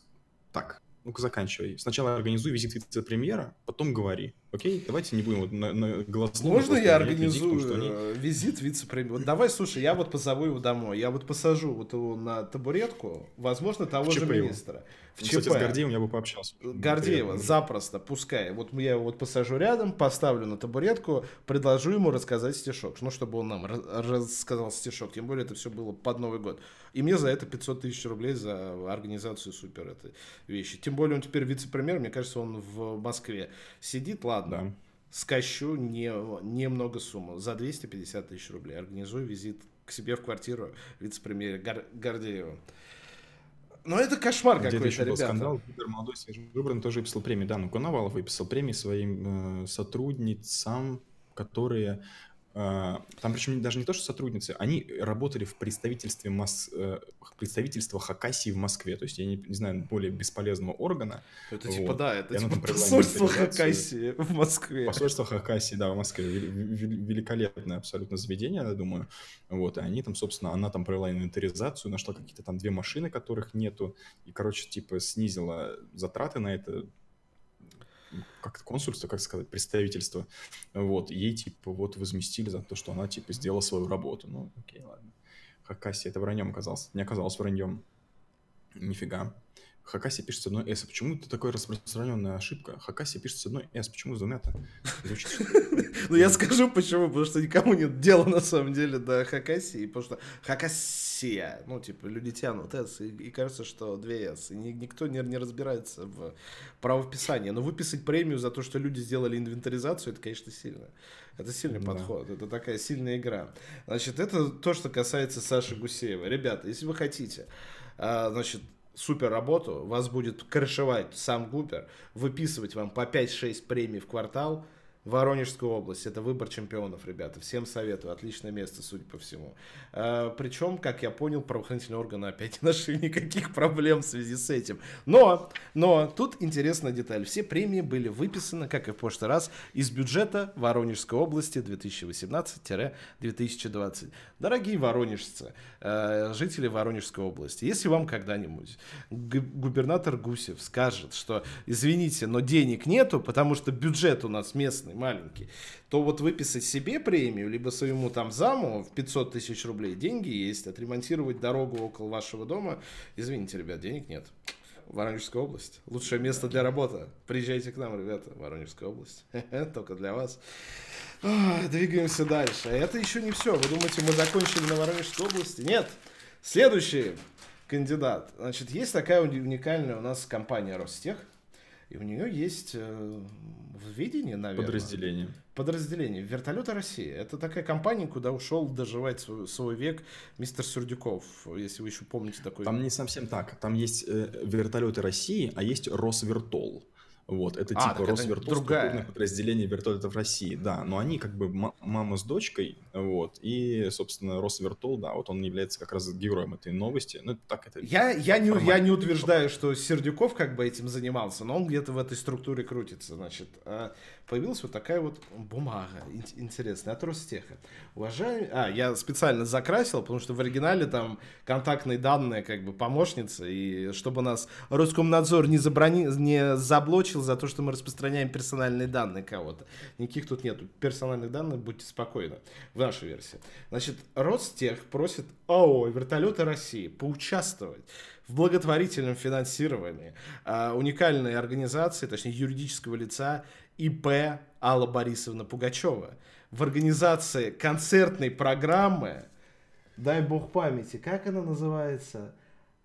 так, ну-ка заканчивай. Сначала организуй визит вице-премьера, потом говори. Окей? Давайте не будем вот на, на голословно. Можно я организую людей, они... Э, визит вице-премьера? Вот давай, слушай, я вот позову его домой. Я вот посажу вот его на табуретку, возможно, того же министра. В ЧП. Кстати, с Гордеевым я бы пообщался. Гордеева, запросто, пускай. Вот я его вот посажу рядом, поставлю на табуретку, предложу ему рассказать стишок. Ну, чтобы он нам рассказал стишок. Тем более это все было под Новый год. И мне за это 500 тысяч рублей за организацию супер этой вещи. Тем более он теперь вице-премьер, мне кажется, он в Москве сидит, ладно. Да. Скощу не, немного сумму. За 250 тысяч рублей. Организую визит к себе в квартиру вице-премьера Гор- Гордеева. Но это кошмар какой-то, еще ребята. Был скандал, Питер молодой, свежевыбранный, тоже выписал премию. Да, ну Коновалов выписал премии своим э, сотрудницам, которые там причем даже не то, что сотрудницы, они работали в представительстве Мос... Э, представительства Хакасии в Москве, то есть, я не, не знаю, более бесполезного органа. Это вот. типа, да, это типа посольство Хакасии в Москве. Посольство Хакасии, да, в Москве. Великолепное абсолютно заведение, я думаю. Вот, и они там, собственно, она там провела инвентаризацию, нашла какие-то там две машины, которых нету, и, короче, типа, снизила затраты на это как консульство, как сказать, представительство, вот, ей, типа, вот возместили за то, что она, типа, сделала свою работу. Ну, окей, ладно. Хакаси, это враньем оказалось. Не оказалось враньем. Нифига. Хакаси пишет с одной S. Почему это такая распространенная ошибка? Хакаси пишет с одной S. Почему с двумя-то? Ну, я скажу почему. Потому что никому нет дела, на самом деле, до Хакаси. Потому что Хакасия, ну, типа, люди тянут S. И кажется, что две S. И никто не разбирается в правописании. Но выписать премию за то, что люди сделали инвентаризацию, это, конечно, сильно. Это сильный да. подход, это такая сильная игра. Значит, это то, что касается Саши Гусеева. Ребята, если вы хотите, а, значит, супер работу, вас будет крышевать сам Гупер, выписывать вам по 5-6 премий в квартал – Воронежская область. Это выбор чемпионов, ребята. Всем советую. Отличное место, судя по всему. А, причем, как я понял, правоохранительные органы опять не нашли никаких проблем в связи с этим. Но, но тут интересная деталь. Все премии были выписаны, как и в прошлый раз, из бюджета Воронежской области 2018-2020. Дорогие воронежцы, э, жители Воронежской области, если вам когда-нибудь губернатор Гусев скажет, что, извините, но денег нету, потому что бюджет у нас местный, местный, маленький, то вот выписать себе премию, либо своему там заму в 500 тысяч рублей деньги есть, отремонтировать дорогу около вашего дома, извините, ребят, денег нет. Воронежская область. Лучшее место для работы. Приезжайте к нам, ребята, Воронежская область. Только для вас. Двигаемся дальше. Это еще не все. Вы думаете, мы закончили на Воронежской области? Нет. Следующий кандидат. Значит, есть такая уникальная у нас компания Ростех. И у нее есть э, в видении, наверное. Подразделение. Подразделение. Вертолеты России. Это такая компания, куда ушел доживать свой, свой век мистер Сурдюков, если вы еще помните такой. Там не совсем так. Там есть э, вертолеты России, а есть Росвертол. Вот, это а, типа Росвертол, структурное подразделение вертолетов России, да, но они как бы мама с дочкой, вот, и, собственно, Росвертол, да, вот он является как раз героем этой новости, ну, так это... Я, я, не, я не утверждаю, что Сердюков как бы этим занимался, но он где-то в этой структуре крутится, значит, а появилась вот такая вот бумага интересная от Ростеха. Уважаемый... А, я специально закрасил, потому что в оригинале там контактные данные как бы помощницы, и чтобы нас Роскомнадзор не, заброни... не заблочил за то, что мы распространяем персональные данные кого-то. Никаких тут нету персональных данных, будьте спокойны, в нашей версии. Значит, Ростех просит АО «Вертолеты России» поучаствовать в благотворительном финансировании а, уникальной организации, точнее юридического лица ИП Алла Борисовна Пугачева в организации концертной программы, дай бог памяти, как она называется?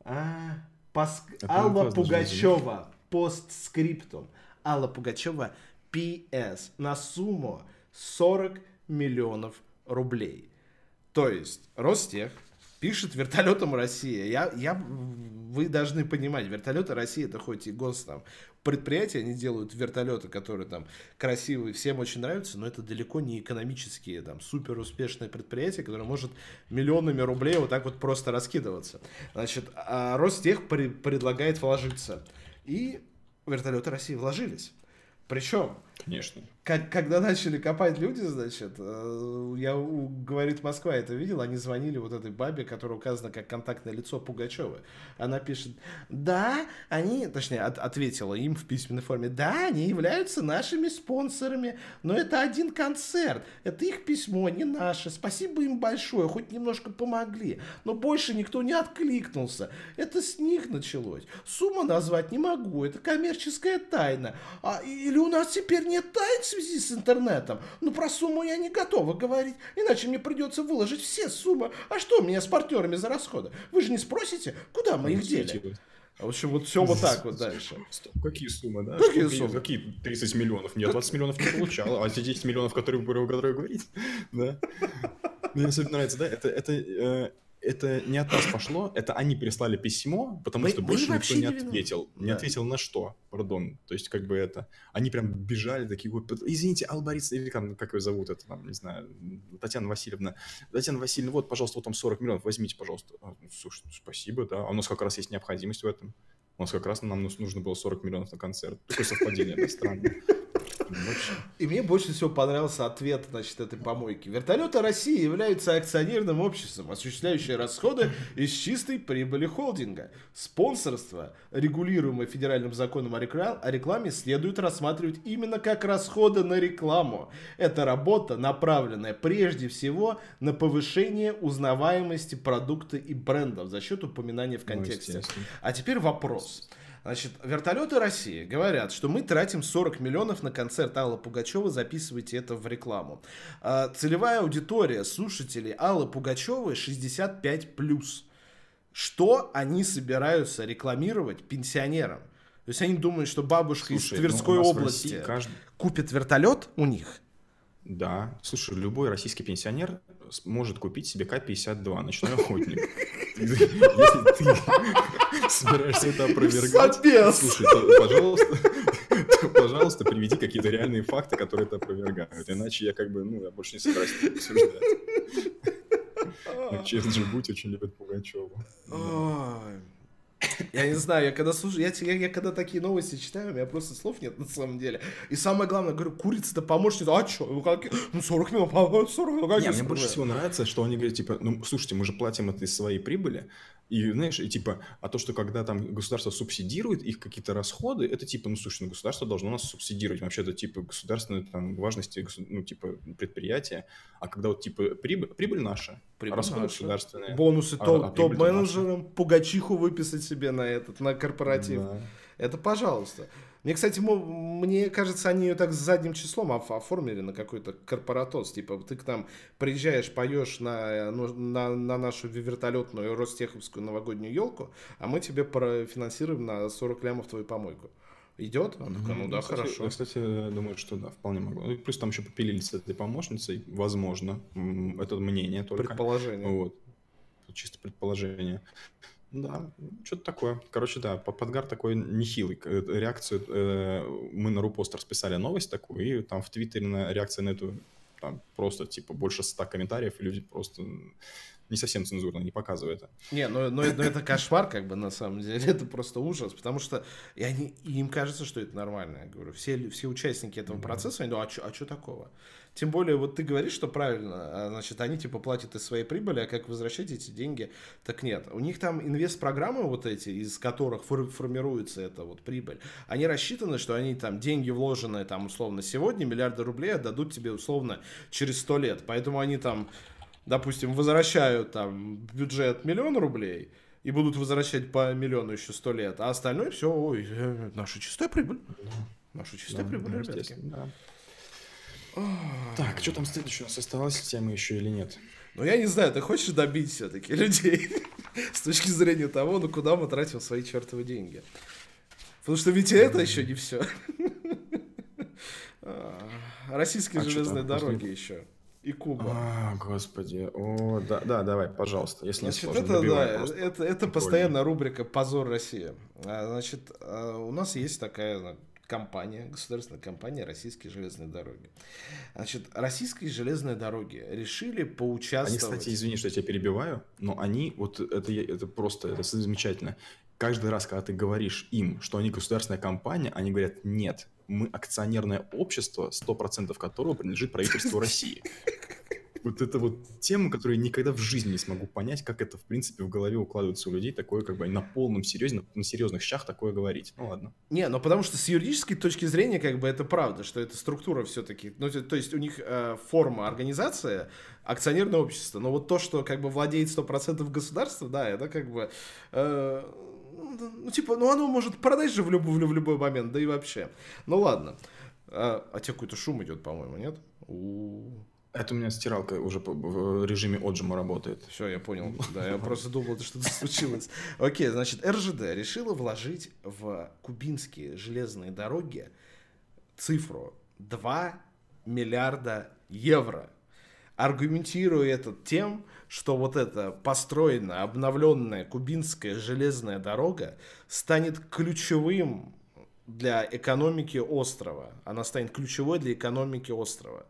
А, пос... Алла Пугачева, постскриптум. Алла Пугачева, PS, на сумму 40 миллионов рублей. То есть Ростех пишет вертолетом Россия. Я, я, вы должны понимать, вертолеты России это хоть и гос там, предприятия, они делают вертолеты, которые там красивые, всем очень нравятся, но это далеко не экономические, там, супер успешные предприятия, которые может миллионами рублей вот так вот просто раскидываться. Значит, а Ростех при, предлагает вложиться. И вертолеты России вложились. Причем, Конечно. Когда начали копать люди, значит, э, я, говорит, Москва это видел, они звонили вот этой бабе, которая указана как контактное лицо Пугачева. Она пишет, да, они, точнее, от, ответила им в письменной форме, да, они являются нашими спонсорами, но это один концерт, это их письмо, не наше, спасибо им большое, хоть немножко помогли, но больше никто не откликнулся, это с них началось. Сумму назвать не могу, это коммерческая тайна. А, или у нас теперь нет тайн в связи с интернетом. Ну, про сумму я не готова говорить, иначе мне придется выложить все суммы. А что у меня с партнерами за расходы? Вы же не спросите, куда мы их дели? В общем, вот все вот так вот дальше. Какие суммы, да? Какие суммы? Какие 30 миллионов? Нет, 20 миллионов не получал, а эти 10 миллионов, которые вы говорите, да? Мне особенно нравится, да, это, это э, это не от нас пошло, это они прислали письмо, потому мы, что больше никто не, не ответил. Не да. ответил на что, пардон. То есть, как бы это... Они прям бежали такие, извините, Албарис, или как, как ее зовут, это там, не знаю, Татьяна Васильевна. Татьяна Васильевна, вот, пожалуйста, вот там 40 миллионов, возьмите, пожалуйста. А, ну, слушай, спасибо, да. А у нас как раз есть необходимость в этом. У нас как раз нам нужно было 40 миллионов на концерт. Такое совпадение, да, странно. И мне больше всего понравился ответ, значит, этой помойки. Вертолеты России являются акционерным обществом, осуществляющим расходы из чистой прибыли холдинга. Спонсорство, регулируемое федеральным законом о рекламе, следует рассматривать именно как расходы на рекламу. Это работа, направленная прежде всего на повышение узнаваемости продукта и брендов за счет упоминания в контексте. Ну, а теперь вопрос. Значит, вертолеты России говорят, что мы тратим 40 миллионов на концерт Аллы Пугачева, записывайте это в рекламу. А, целевая аудитория слушателей Аллы Пугачевой 65+. Что они собираются рекламировать пенсионерам? То есть они думают, что бабушка Слушай, из Тверской ну, области каждый... купит вертолет у них? Да. Слушай, любой российский пенсионер может купить себе К-52, ночной охотник. Если ты собираешься это опровергать, слушай, пожалуйста, пожалуйста, приведи какие-то реальные факты, которые это опровергают. Иначе я как бы, ну, я больше не собираюсь обсуждать. Честно же, будь очень любит Пугачеву. Я не знаю, я когда слушаю, я, я, я когда такие новости читаю, у меня просто слов нет на самом деле. И самое главное, говорю, курица-то помощница, а что, ну, как, ну 40 минут, 40 минут, как Не, мне больше всего нравится, что они говорят, типа, ну, слушайте, мы же платим это из своей прибыли, и, знаешь, и типа, а то, что когда там государство субсидирует их какие-то расходы, это типа, ну, слушай, ну, государство должно нас субсидировать. Вообще это типа государственной там важности, ну, типа предприятия. А когда вот типа прибыль, прибыль наша, прибыль расходы наша. государственные. Бонусы а, а топ-менеджерам, пугачиху выписать себе на этот, на корпоратив. Да. Это пожалуйста. Мне, кстати, мне кажется, они ее так с задним числом оформили на какой-то корпоратоз. Типа, ты к нам приезжаешь, поешь на, ну, на, на нашу вертолетную Ростеховскую новогоднюю елку, а мы тебе профинансируем на 40 лямов твою помойку. Идет? Он такой, ну да, кстати, хорошо. Я, кстати, думаю, что да, вполне могло. Ну, плюс там еще попилили с этой помощницей, возможно. Это мнение только. Предположение. Вот. Чисто предположение. Да, что-то такое. Короче, да, Подгар такой нехилый. Э, реакцию э, мы на Рупост расписали новость такую, и там в Твиттере на реакция на эту там просто типа больше ста комментариев, и люди просто не совсем цензурно, не показывает это. Не, ну, ну, ну это кошмар, как бы, на самом деле, это просто ужас, потому что и они, и им кажется, что это нормально, я говорю, все, все участники этого процесса, они думают, а что а такого? Тем более, вот ты говоришь, что правильно, а, значит, они типа платят из своей прибыли, а как возвращать эти деньги? Так нет. У них там инвест-программы вот эти, из которых формируется эта вот прибыль, они рассчитаны, что они там деньги вложенные там условно сегодня, миллиарды рублей отдадут тебе условно через сто лет. Поэтому они там, допустим, возвращают там бюджет миллион рублей, и будут возвращать по миллиону еще сто лет, а остальное все, ой, э, наша чистая прибыль. Наша чистая да, прибыль, ребятки. Да. Так, что там следующее у нас оставалось темы еще или нет? Ну, я не знаю, ты хочешь добить все-таки людей с точки зрения того, ну, куда мы тратим свои чертовы деньги? Потому что ведь это еще не все. А, российские а железные дороги еще. и Куба. А, господи. О, да, да, давай, пожалуйста, если значит, не сложно, это, да, просто. это, это постоянная рубрика «Позор России». А, Значит, у нас есть такая компания, государственная компания «Российские железные дороги». Значит, «Российские железные дороги» решили Они, поучаствовать... кстати, извини, что я тебя перебиваю, но они, вот это, это просто, это замечательно. Каждый раз, когда ты говоришь им, что они государственная компания, они говорят, нет, мы акционерное общество, 100% которого принадлежит правительству России. Вот это вот тема, которую я никогда в жизни не смогу понять, как это, в принципе, в голове укладывается у людей, такое, как бы, на полном серьезе, на, серьезных щах такое говорить. Ну, ладно. Не, ну потому что с юридической точки зрения, как бы это правда, что эта структура все-таки, ну то, то есть у них э, форма организация акционерное общество, но вот то, что как бы владеет 100% государства, да, это как бы, э, ну типа, ну оно может продать же в, люб- в, лю- в любой момент, да и вообще. Ну ладно. А, а тебе какой-то шум идет, по-моему, нет? У Это у меня стиралка уже в режиме отжима работает. Все, я понял. Да, я просто думал, что что-то случилось. Окей, значит, РЖД решила вложить в кубинские железные дороги цифру 2 миллиарда евро. Аргументируя это тем, что вот эта построенная, обновленная кубинская железная дорога станет ключевым для экономики острова. Она станет ключевой для экономики острова.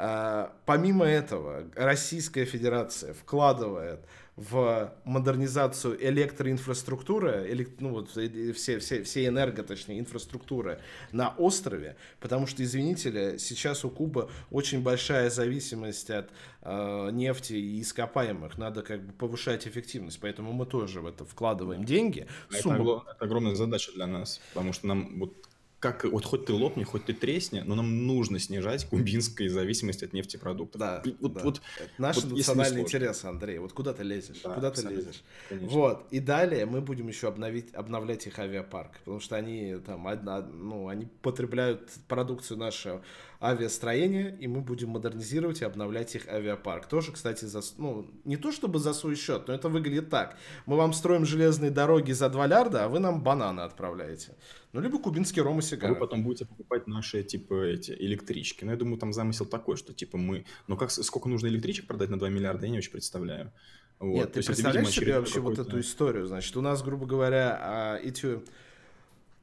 А, Помимо этого, Российская Федерация вкладывает в модернизацию электроинфраструктуры, элек- ну вот э, все, все, все энерго, точнее, инфраструктуры на острове, потому что, извините ли, сейчас у Кубы очень большая зависимость от э, нефти и ископаемых, надо как бы повышать эффективность, поэтому мы тоже в это вкладываем деньги. А Это, Сумма- это огромная задача для нас, потому что нам вот как вот хоть ты лопни, хоть ты тресни, но нам нужно снижать кубинскую зависимость от нефтепродуктов. Да, вот, да. вот, Это наши вот национальные интересы, Андрей. Вот куда ты лезешь? Да, куда ты лезешь? конечно. Вот. И далее мы будем еще обновить, обновлять их авиапарк. Потому что они там одна, ну, они потребляют продукцию нашего авиастроения, и мы будем модернизировать и обновлять их авиапарк. Тоже, кстати, за, ну, не то чтобы за свой счет, но это выглядит так. Мы вам строим железные дороги за 2 лярда, а вы нам бананы отправляете. Ну, либо кубинский ром и А сигары. вы потом будете покупать наши, типа, эти электрички. Ну, я думаю, там замысел такой, что, типа, мы... Ну, как, сколько нужно электричек продать на 2 миллиарда, я не очень представляю. Вот. Нет, ты есть это, представляешь видимо, себе вообще вот эту историю? Значит, у нас, грубо говоря, а, эти...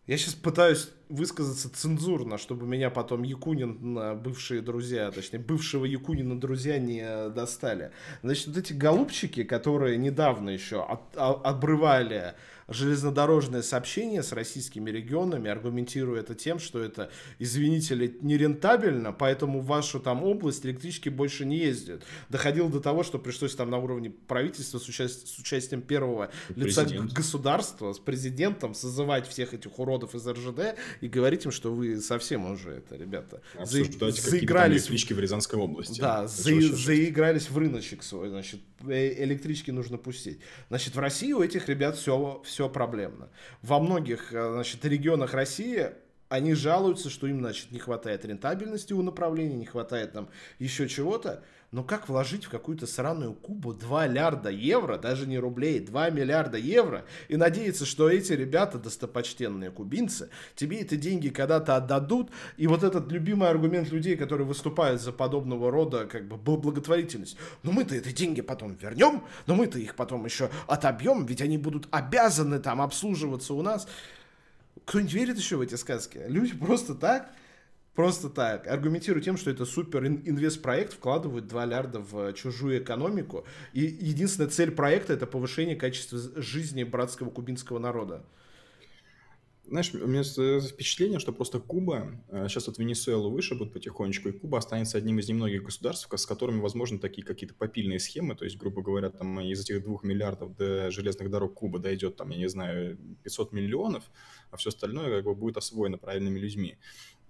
Я сейчас пытаюсь высказаться цензурно, чтобы меня потом Якунин, бывшие друзья, точнее, бывшего Якунина друзья не достали. Значит, вот эти голубчики, которые недавно еще от- а- обрывали железнодорожное сообщение с российскими регионами, аргументируя это тем, что это, извините ли, нерентабельно, поэтому в вашу там область электрички больше не ездят. Доходило до того, что пришлось там на уровне правительства с, участ- с участием первого лица Президент. г- государства, с президентом, созывать всех этих уродов из РЖД и говорить им, что вы совсем уже это, ребята, за- Обсуждать заигрались электрички в Рязанской области. да, за- заигрались в рыночек свой, значит, э, электрички нужно пустить. Значит, в России у этих ребят все, все проблемно. Во многих, э, значит, регионах России они жалуются, что им, значит, не хватает рентабельности у направления, не хватает там еще чего-то. Но как вложить в какую-то сраную Кубу 2 миллиарда евро, даже не рублей, 2 миллиарда евро, и надеяться, что эти ребята, достопочтенные кубинцы, тебе эти деньги когда-то отдадут, и вот этот любимый аргумент людей, которые выступают за подобного рода как бы бл- благотворительность. Но мы-то эти деньги потом вернем, но мы-то их потом еще отобьем, ведь они будут обязаны там обслуживаться у нас. Кто-нибудь верит еще в эти сказки? Люди просто так, просто так, аргументируют тем, что это супер ин- инвестпроект, вкладывают 2 лярда в чужую экономику, и единственная цель проекта это повышение качества жизни братского кубинского народа. Знаешь, у меня впечатление, что просто Куба, э, сейчас вот Венесуэлу вышибут потихонечку, и Куба останется одним из немногих государств, с которыми возможны такие какие-то попильные схемы, то есть, грубо говоря, там из этих двух миллиардов до железных дорог Куба дойдет, там, я не знаю, 500 миллионов, а все остальное как бы будет освоено правильными людьми.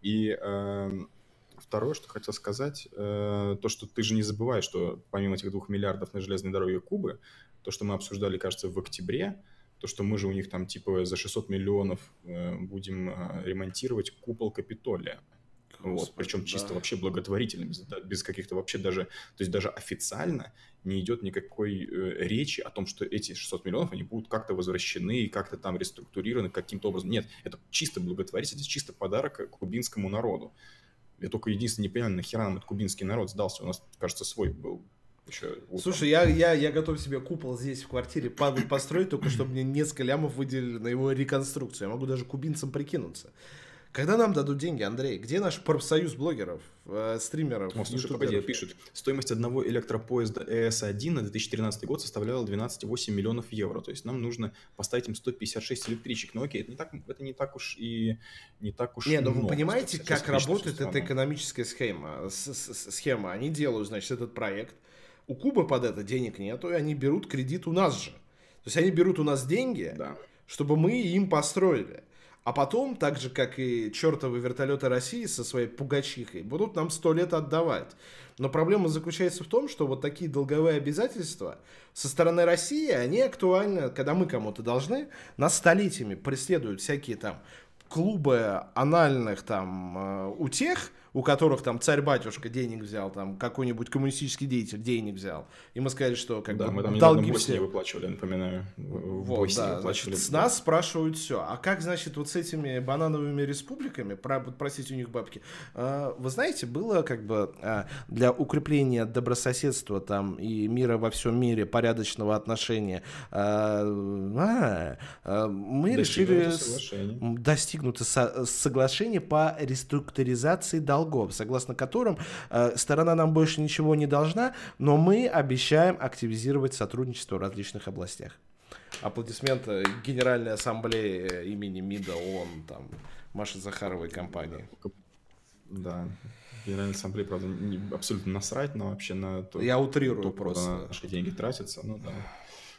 И эм, второе, что хотел сказать, э, то, что ты же не забывай, что помимо этих двух миллиардов на железной дороге Кубы, то, что мы обсуждали, кажется, в октябре, то, что мы же у них там типа за 600 миллионов э, будем э, ремонтировать купол Капитолия. Вот, причем да. чисто вообще благотворительно, без, каких-то вообще даже, то есть даже официально не идет никакой э, речи о том, что эти 600 миллионов, они будут как-то возвращены и как-то там реструктурированы каким-то образом. Нет, это чисто благотворительность, чисто подарок кубинскому народу. Я только единственное не понимаю, нахера нам этот кубинский народ сдался. У нас, кажется, свой был еще утром. Слушай, я, я, я готов себе купол здесь в квартире построить, только чтобы мне несколько лямов выделили на его реконструкцию. Я могу даже кубинцам прикинуться. Когда нам дадут деньги, Андрей? Где наш профсоюз блогеров, э, стримеров? О, слушай, погоди, пишут. Стоимость одного электропоезда ЭС-1 на 2013 год составляла 12,8 миллионов евро. То есть нам нужно поставить им 156 электричек. Ну окей, это не так, это не так уж и не так уж Не, ну вы понимаете, как работает эта экономическая схема? С -с схема. Они делают, значит, этот проект. У Кубы под это денег нету, и они берут кредит у нас же. То есть они берут у нас деньги, да. чтобы мы им построили. А потом, так же, как и чертовы вертолеты России со своей пугачихой, будут нам сто лет отдавать. Но проблема заключается в том, что вот такие долговые обязательства со стороны России, они актуальны, когда мы кому-то должны, нас столетиями преследуют всякие там клубы анальных там э, утех, у которых там царь-батюшка денег взял, там какой-нибудь коммунистический деятель денег взял. И мы сказали, что как да, бы мы там долги все... выплачивали, напоминаю. В вот, да, выплачивали. Значит, с нас спрашивают все. А как, значит, вот с этими банановыми республиками, про, просить у них бабки, а, вы знаете, было как бы а, для укрепления добрососедства там и мира во всем мире, порядочного отношения, а, мы решили достигнуто соглашение по реструктуризации долгов долгов, согласно которым э, сторона нам больше ничего не должна, но мы обещаем активизировать сотрудничество в различных областях. Аплодисменты Генеральной Ассамблеи имени МИДа ООН, там, Маши Захаровой компании. Да, Генеральной Ассамблеи, правда, не, абсолютно насрать, но вообще на то, Я утрирую то, просто. На наши деньги тратятся, ну да.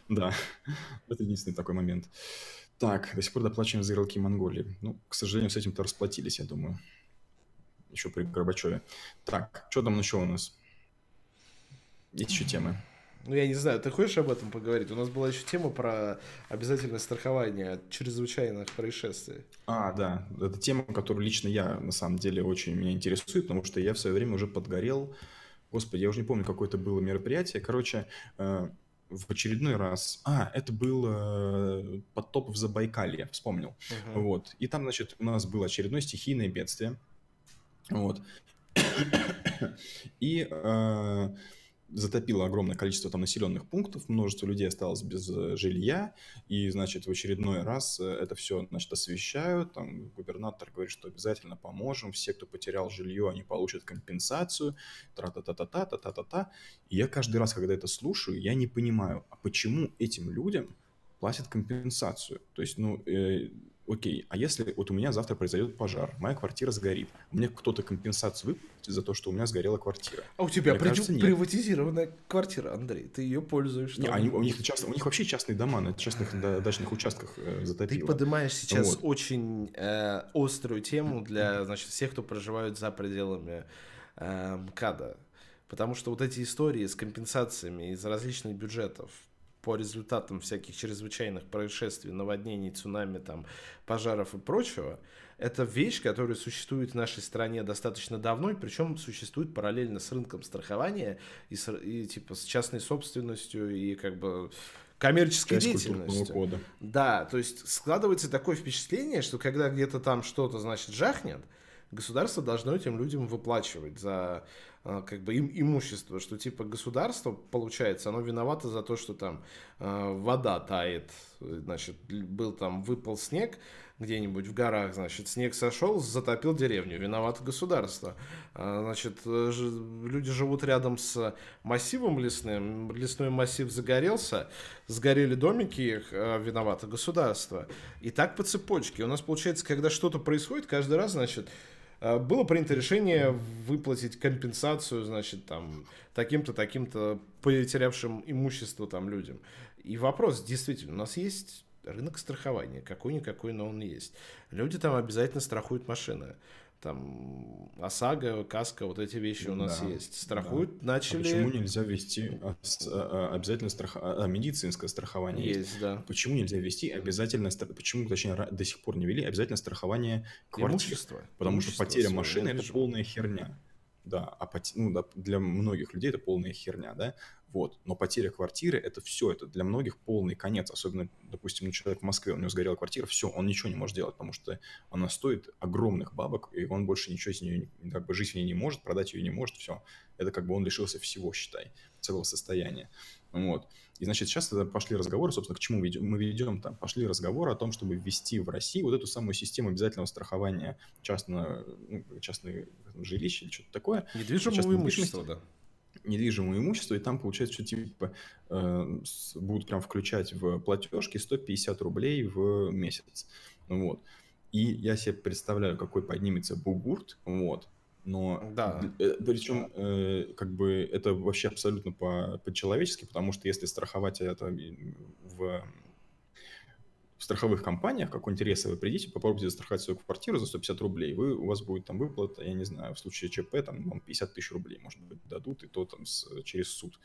Да, это единственный такой момент. Так, до сих пор доплачиваем за ярлыки Монголии. Ну, к сожалению, с этим-то расплатились, я думаю еще при Горбачеве. Так, что там еще у нас? Есть еще темы. Ну, я не знаю, ты хочешь об этом поговорить? У нас была еще тема про обязательное страхование от чрезвычайных происшествий. А, да. Это тема, которую лично я, на самом деле, очень меня интересует, потому что я в свое время уже подгорел. Господи, я уже не помню, какое это было мероприятие. Короче, э, в очередной раз... А, это был э, потоп в Забайкалье, вспомнил. Uh-huh. Вот. И там, значит, у нас было очередное стихийное бедствие. Вот. И э, затопило огромное количество там населенных пунктов, множество людей осталось без э, жилья, и, значит, в очередной раз э, это все, значит, освещают, там губернатор говорит, что обязательно поможем, все, кто потерял жилье, они получат компенсацию, тра-та-та-та-та, та-та-та-та. И я каждый раз, когда это слушаю, я не понимаю, а почему этим людям платят компенсацию? То есть, ну, э, окей, а если вот у меня завтра произойдет пожар, моя квартира сгорит, мне кто-то компенсацию выплатит за то, что у меня сгорела квартира? А у тебя при... кажется, приватизированная квартира, Андрей, ты ее пользуешься? Не, они, у, них часто, у них вообще частные дома на частных дачных участках э, затопило. Ты поднимаешь сейчас вот. очень э, острую тему для значит, всех, кто проживают за пределами э, МКАДа. Потому что вот эти истории с компенсациями из различных бюджетов, по результатам всяких чрезвычайных происшествий, наводнений, цунами, там, пожаров и прочего, это вещь, которая существует в нашей стране достаточно давно, и причем существует параллельно с рынком страхования и, с, и типа с частной собственностью и как бы коммерческой Часть деятельностью. Кода. Да, то есть складывается такое впечатление, что когда где-то там что-то, значит, жахнет, государство должно этим людям выплачивать за а, как бы им, имущество, что типа государство, получается, оно виновато за то, что там э, вода тает, значит, был там, выпал снег где-нибудь в горах, значит, снег сошел, затопил деревню, виновато государство. А, значит, э, люди живут рядом с массивом лесным, лесной массив загорелся, сгорели домики их, виновато государство. И так по цепочке. У нас получается, когда что-то происходит, каждый раз, значит, Э, было принято решение выплатить компенсацию, значит, там, таким-то, таким-то потерявшим имущество там людям. И вопрос, действительно, у нас есть рынок страхования, какой-никакой, но он есть. Люди там обязательно страхуют машины там ОСАГО, КАСКО, вот эти вещи у нас да, есть. Страхуют, да. начали... А почему нельзя ввести а, а, обязательно страх... а, медицинское страхование? Есть, есть, да. Почему нельзя ввести обязательно... Почему, точнее, до сих пор не ввели обязательно страхование квартир? Имущество. Потому Имущество что потеря машины – это полная херня. Да, а ну, да, для многих людей это полная херня, да. Вот. Но потеря квартиры – это все, это для многих полный конец. Особенно, допустим, человек в Москве, у него сгорела квартира, все, он ничего не может делать, потому что она стоит огромных бабок, и он больше ничего с нее, как бы жить в ней не может, продать ее не может, все. Это как бы он лишился всего, считай, целого состояния. Вот. И, значит, сейчас пошли разговоры, собственно, к чему мы ведем там? Пошли разговоры о том, чтобы ввести в России вот эту самую систему обязательного страхования частного, ну, частных жилищ или что-то такое. Недвижимого имущества, да недвижимое имущество, и там получается, что типа э, будут прям включать в платежки 150 рублей в месяц. Вот. И я себе представляю, какой поднимется бугурт, вот. Но да. Э, причем э, как бы это вообще абсолютно по, по-человечески, потому что если страховать это в в страховых компаниях, какой-нибудь вы придите, попробуйте застраховать свою квартиру за 150 рублей, вы, у вас будет там выплата, я не знаю, в случае ЧП там вам 50 тысяч рублей, может быть, дадут, и то там с, через суд.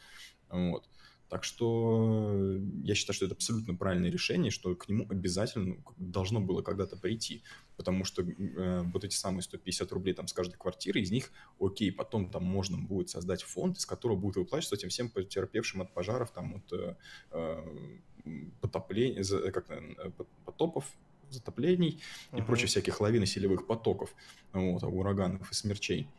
Вот. Так что я считаю, что это абсолютно правильное решение, что к нему обязательно ну, должно было когда-то прийти, потому что э, вот эти самые 150 рублей там с каждой квартиры, из них, окей, потом там можно будет создать фонд, из которого будет выплачиваться этим всем потерпевшим от пожаров, там, от э, э потопления, как, э, потопов, затоплений uh-huh. и прочих всяких лавин и селевых потоков, вот, ураганов и смерчей.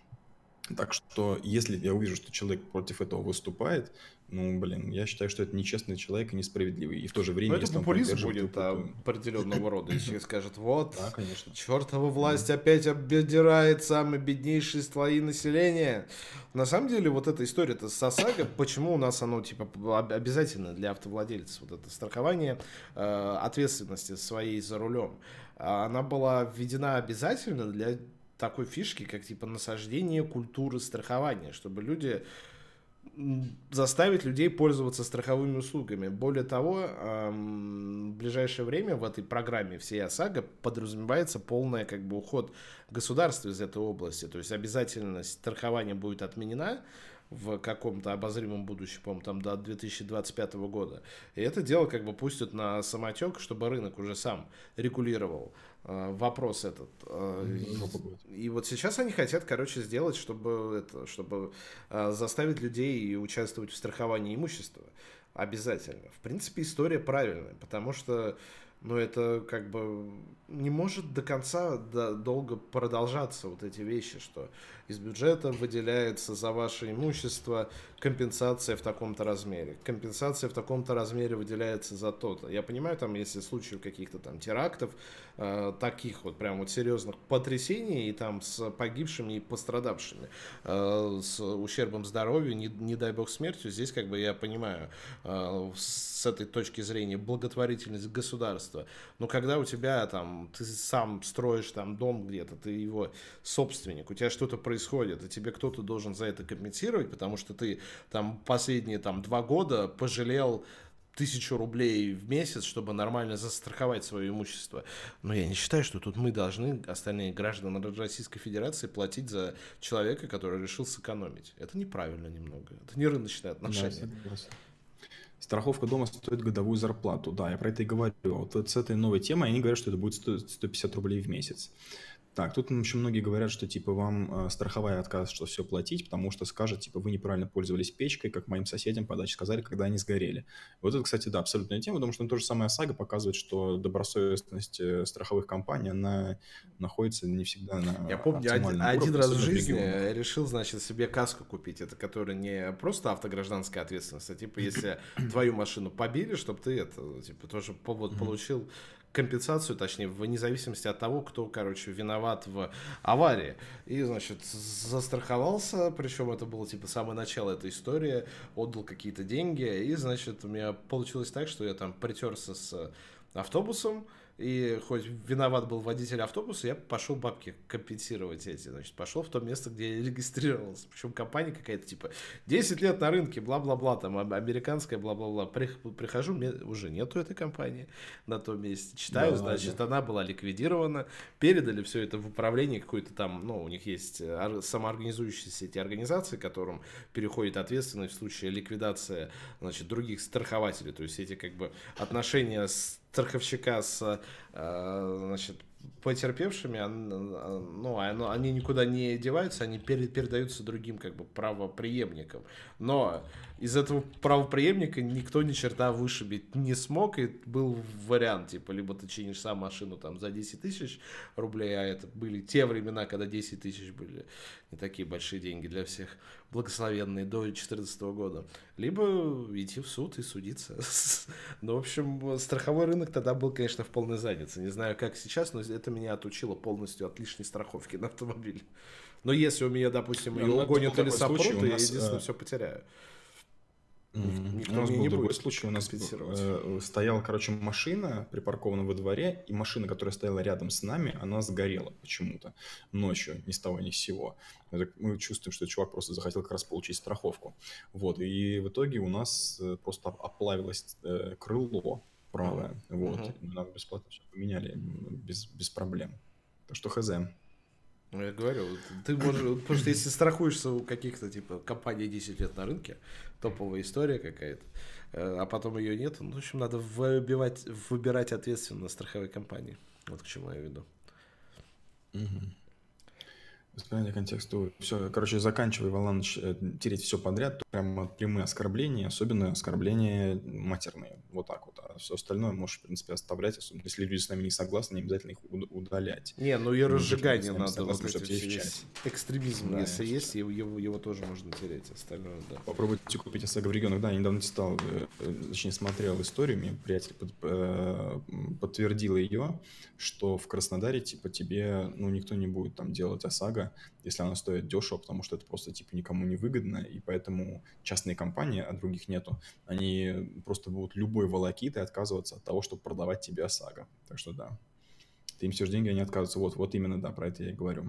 Так что, если я увижу, что человек против этого выступает, ну, блин, я считаю, что это нечестный человек и несправедливый. И в то же время, Но это популизм будет то... определенного рода, если скажет, вот, да, конечно. чертова власть опять обдирает самые беднейшие слои населения. На самом деле, вот эта история-то с ОСАГО, почему у нас оно, типа, обязательно для автовладельцев, вот это страхование э, ответственности своей за рулем, она была введена обязательно для такой фишки, как типа насаждение культуры страхования, чтобы люди заставить людей пользоваться страховыми услугами. Более того, в ближайшее время в этой программе всей ОСАГО подразумевается полный как бы, уход государства из этой области. То есть обязательность страхования будет отменена, в каком-то обозримом будущем, по-моему, там до 2025 года. И это дело как бы пустят на самотек, чтобы рынок уже сам регулировал э, вопрос этот. Э, и, и вот сейчас они хотят, короче, сделать, чтобы это, чтобы э, заставить людей участвовать в страховании имущества обязательно. В принципе, история правильная, потому что но это как бы не может до конца до, долго продолжаться вот эти вещи, что из бюджета выделяется за ваше имущество компенсация в таком-то размере, компенсация в таком-то размере выделяется за то-то. Я понимаю, там, если случаев каких-то там терактов, э, таких вот прям вот серьезных потрясений и там с погибшими и пострадавшими, э, с ущербом здоровью, не, не дай бог смертью, здесь как бы я понимаю э, с этой точки зрения благотворительность государства. Но когда у тебя там, ты сам строишь там дом где-то, ты его собственник, у тебя что-то происходит, и тебе кто-то должен за это компенсировать, потому что ты там последние там два года пожалел тысячу рублей в месяц, чтобы нормально застраховать свое имущество. Но я не считаю, что тут мы должны, остальные граждане Российской Федерации, платить за человека, который решил сэкономить. Это неправильно немного. Это не рыночное отношение. Да, Страховка дома стоит годовую зарплату. Да, я про это и говорю. Вот с этой новой темой они говорят, что это будет 150 рублей в месяц. Так, тут еще многие говорят, что типа вам э, страховая откажет, что все платить, потому что скажет, типа, вы неправильно пользовались печкой, как моим соседям по даче сказали, когда они сгорели. Вот это, кстати, да, абсолютная тема, потому что то же самое ОСАГО показывает, что добросовестность э, страховых компаний, она находится не всегда на Я помню, один, один раз в жизни регионах. решил, значит, себе каску купить, это которая не просто автогражданская ответственность, а типа, если твою машину побили, чтобы ты это, типа, тоже повод получил компенсацию, точнее, вне зависимости от того, кто, короче, виноват в аварии. И, значит, застраховался, причем это было, типа, самое начало этой истории, отдал какие-то деньги, и, значит, у меня получилось так, что я там притерся с автобусом, и хоть виноват был водитель автобуса, я пошел бабки компенсировать эти. Значит, пошел в то место, где я регистрировался. Причем компания какая-то типа 10 лет на рынке, бла-бла-бла, там американская, бла-бла-бла. Прихожу, мне уже нету этой компании на том месте. Читаю, да, значит, да. она была ликвидирована. Передали все это в управление какой-то там, ну, у них есть самоорганизующиеся эти организации, которым переходит ответственность в случае ликвидации, значит, других страхователей. То есть эти как бы отношения с страховщика с, э, значит, потерпевшими, ну, они никуда не деваются, они передаются другим как бы правоприемникам. Но из этого правоприемника никто ни черта вышибить не смог, и был вариант, типа, либо ты чинишь сам машину там за 10 тысяч рублей, а это были те времена, когда 10 тысяч были не такие большие деньги для всех, благословенные до 2014 года, либо идти в суд и судиться. Ну, в общем, страховой рынок тогда был, конечно, в полной заднице. Не знаю, как сейчас, но это меня отучило полностью от лишней страховки на автомобиль. Но если у меня, допустим, ее ну, угонят или сопрут, я, единственное, э, все потеряю. Никто у нас был другой случай. У нас э, стояла, короче, машина, припаркована во дворе, и машина, которая стояла рядом с нами, она сгорела почему-то ночью, ни с того ни с сего. Мы чувствуем, что чувак просто захотел как раз получить страховку. Вот, и в итоге у нас э, просто оплавилось э, крыло правое. Вот, угу. нам бесплатно все поменяли, без, без проблем. Так что хз. Ну, я говорю, ты можешь, потому что если страхуешься у каких-то, типа, компаний 10 лет на рынке, топовая история какая-то, э, а потом ее нет, ну, в общем, надо выбивать, выбирать ответственно страховой компании. Вот к чему я веду. Угу. Восприятие контекста. Все, короче, заканчивай, Валаныч, э, тереть все подряд, прямо прямые оскорбления, особенно оскорбления матерные. Вот так вот. А все остальное можешь, в принципе, оставлять, особенно если люди с нами не согласны, не обязательно их удалять. Не, ну и разжигание надо. Согласны, вот есть экстремизм, да, если есть, его, его, его тоже можно тереть, остальное, да. Попробуйте купить ОСАГО в регионах. Да, я недавно читал, э, э, точнее, смотрел историю, мне приятель под, подтвердил ее, что в Краснодаре, типа, тебе, ну, никто не будет там делать ОСАГО, дорого, если она стоит дешево, потому что это просто типа никому не выгодно, и поэтому частные компании, а других нету, они просто будут любой волокитой отказываться от того, чтобы продавать тебе ОСАГО. Так что да, ты им все деньги, они отказываются. Вот, вот именно, да, про это я и говорю.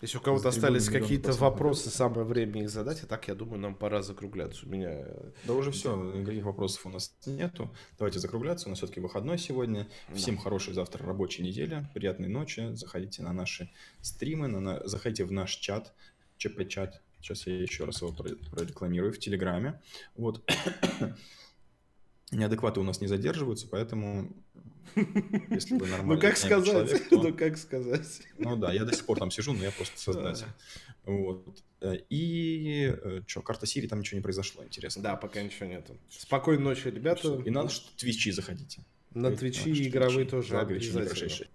Если у кого-то остались какие-то вопросы, самое время их задать, а так, я думаю, нам пора закругляться. У меня... Да уже все, никаких вопросов у нас нету. Давайте закругляться, у нас все-таки выходной сегодня. Всем да. хорошей завтра рабочей недели, приятной ночи. Заходите на наши стримы, на... заходите в наш чат, ЧП-чат. Сейчас я еще раз его прорекламирую в Телеграме. Вот. Неадекваты у нас не задерживаются, поэтому если вы нормальный Ну как сказать? Человек, то... Ну как сказать? Ну да, я до сих пор там сижу, но я просто создатель. Вот. Э, и э, что, карта Сири, там ничего не произошло, интересно. Да, пока ничего нету. Спокойной ночи, ребята. И надо, что твичи заходите. На твичи игровые тоже обязательно.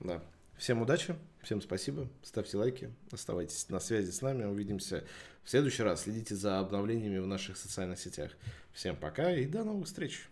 Да. Всем удачи, всем спасибо, ставьте лайки, оставайтесь на связи с нами, увидимся в следующий раз. Следите за обновлениями в наших социальных сетях. Всем пока и до новых встреч.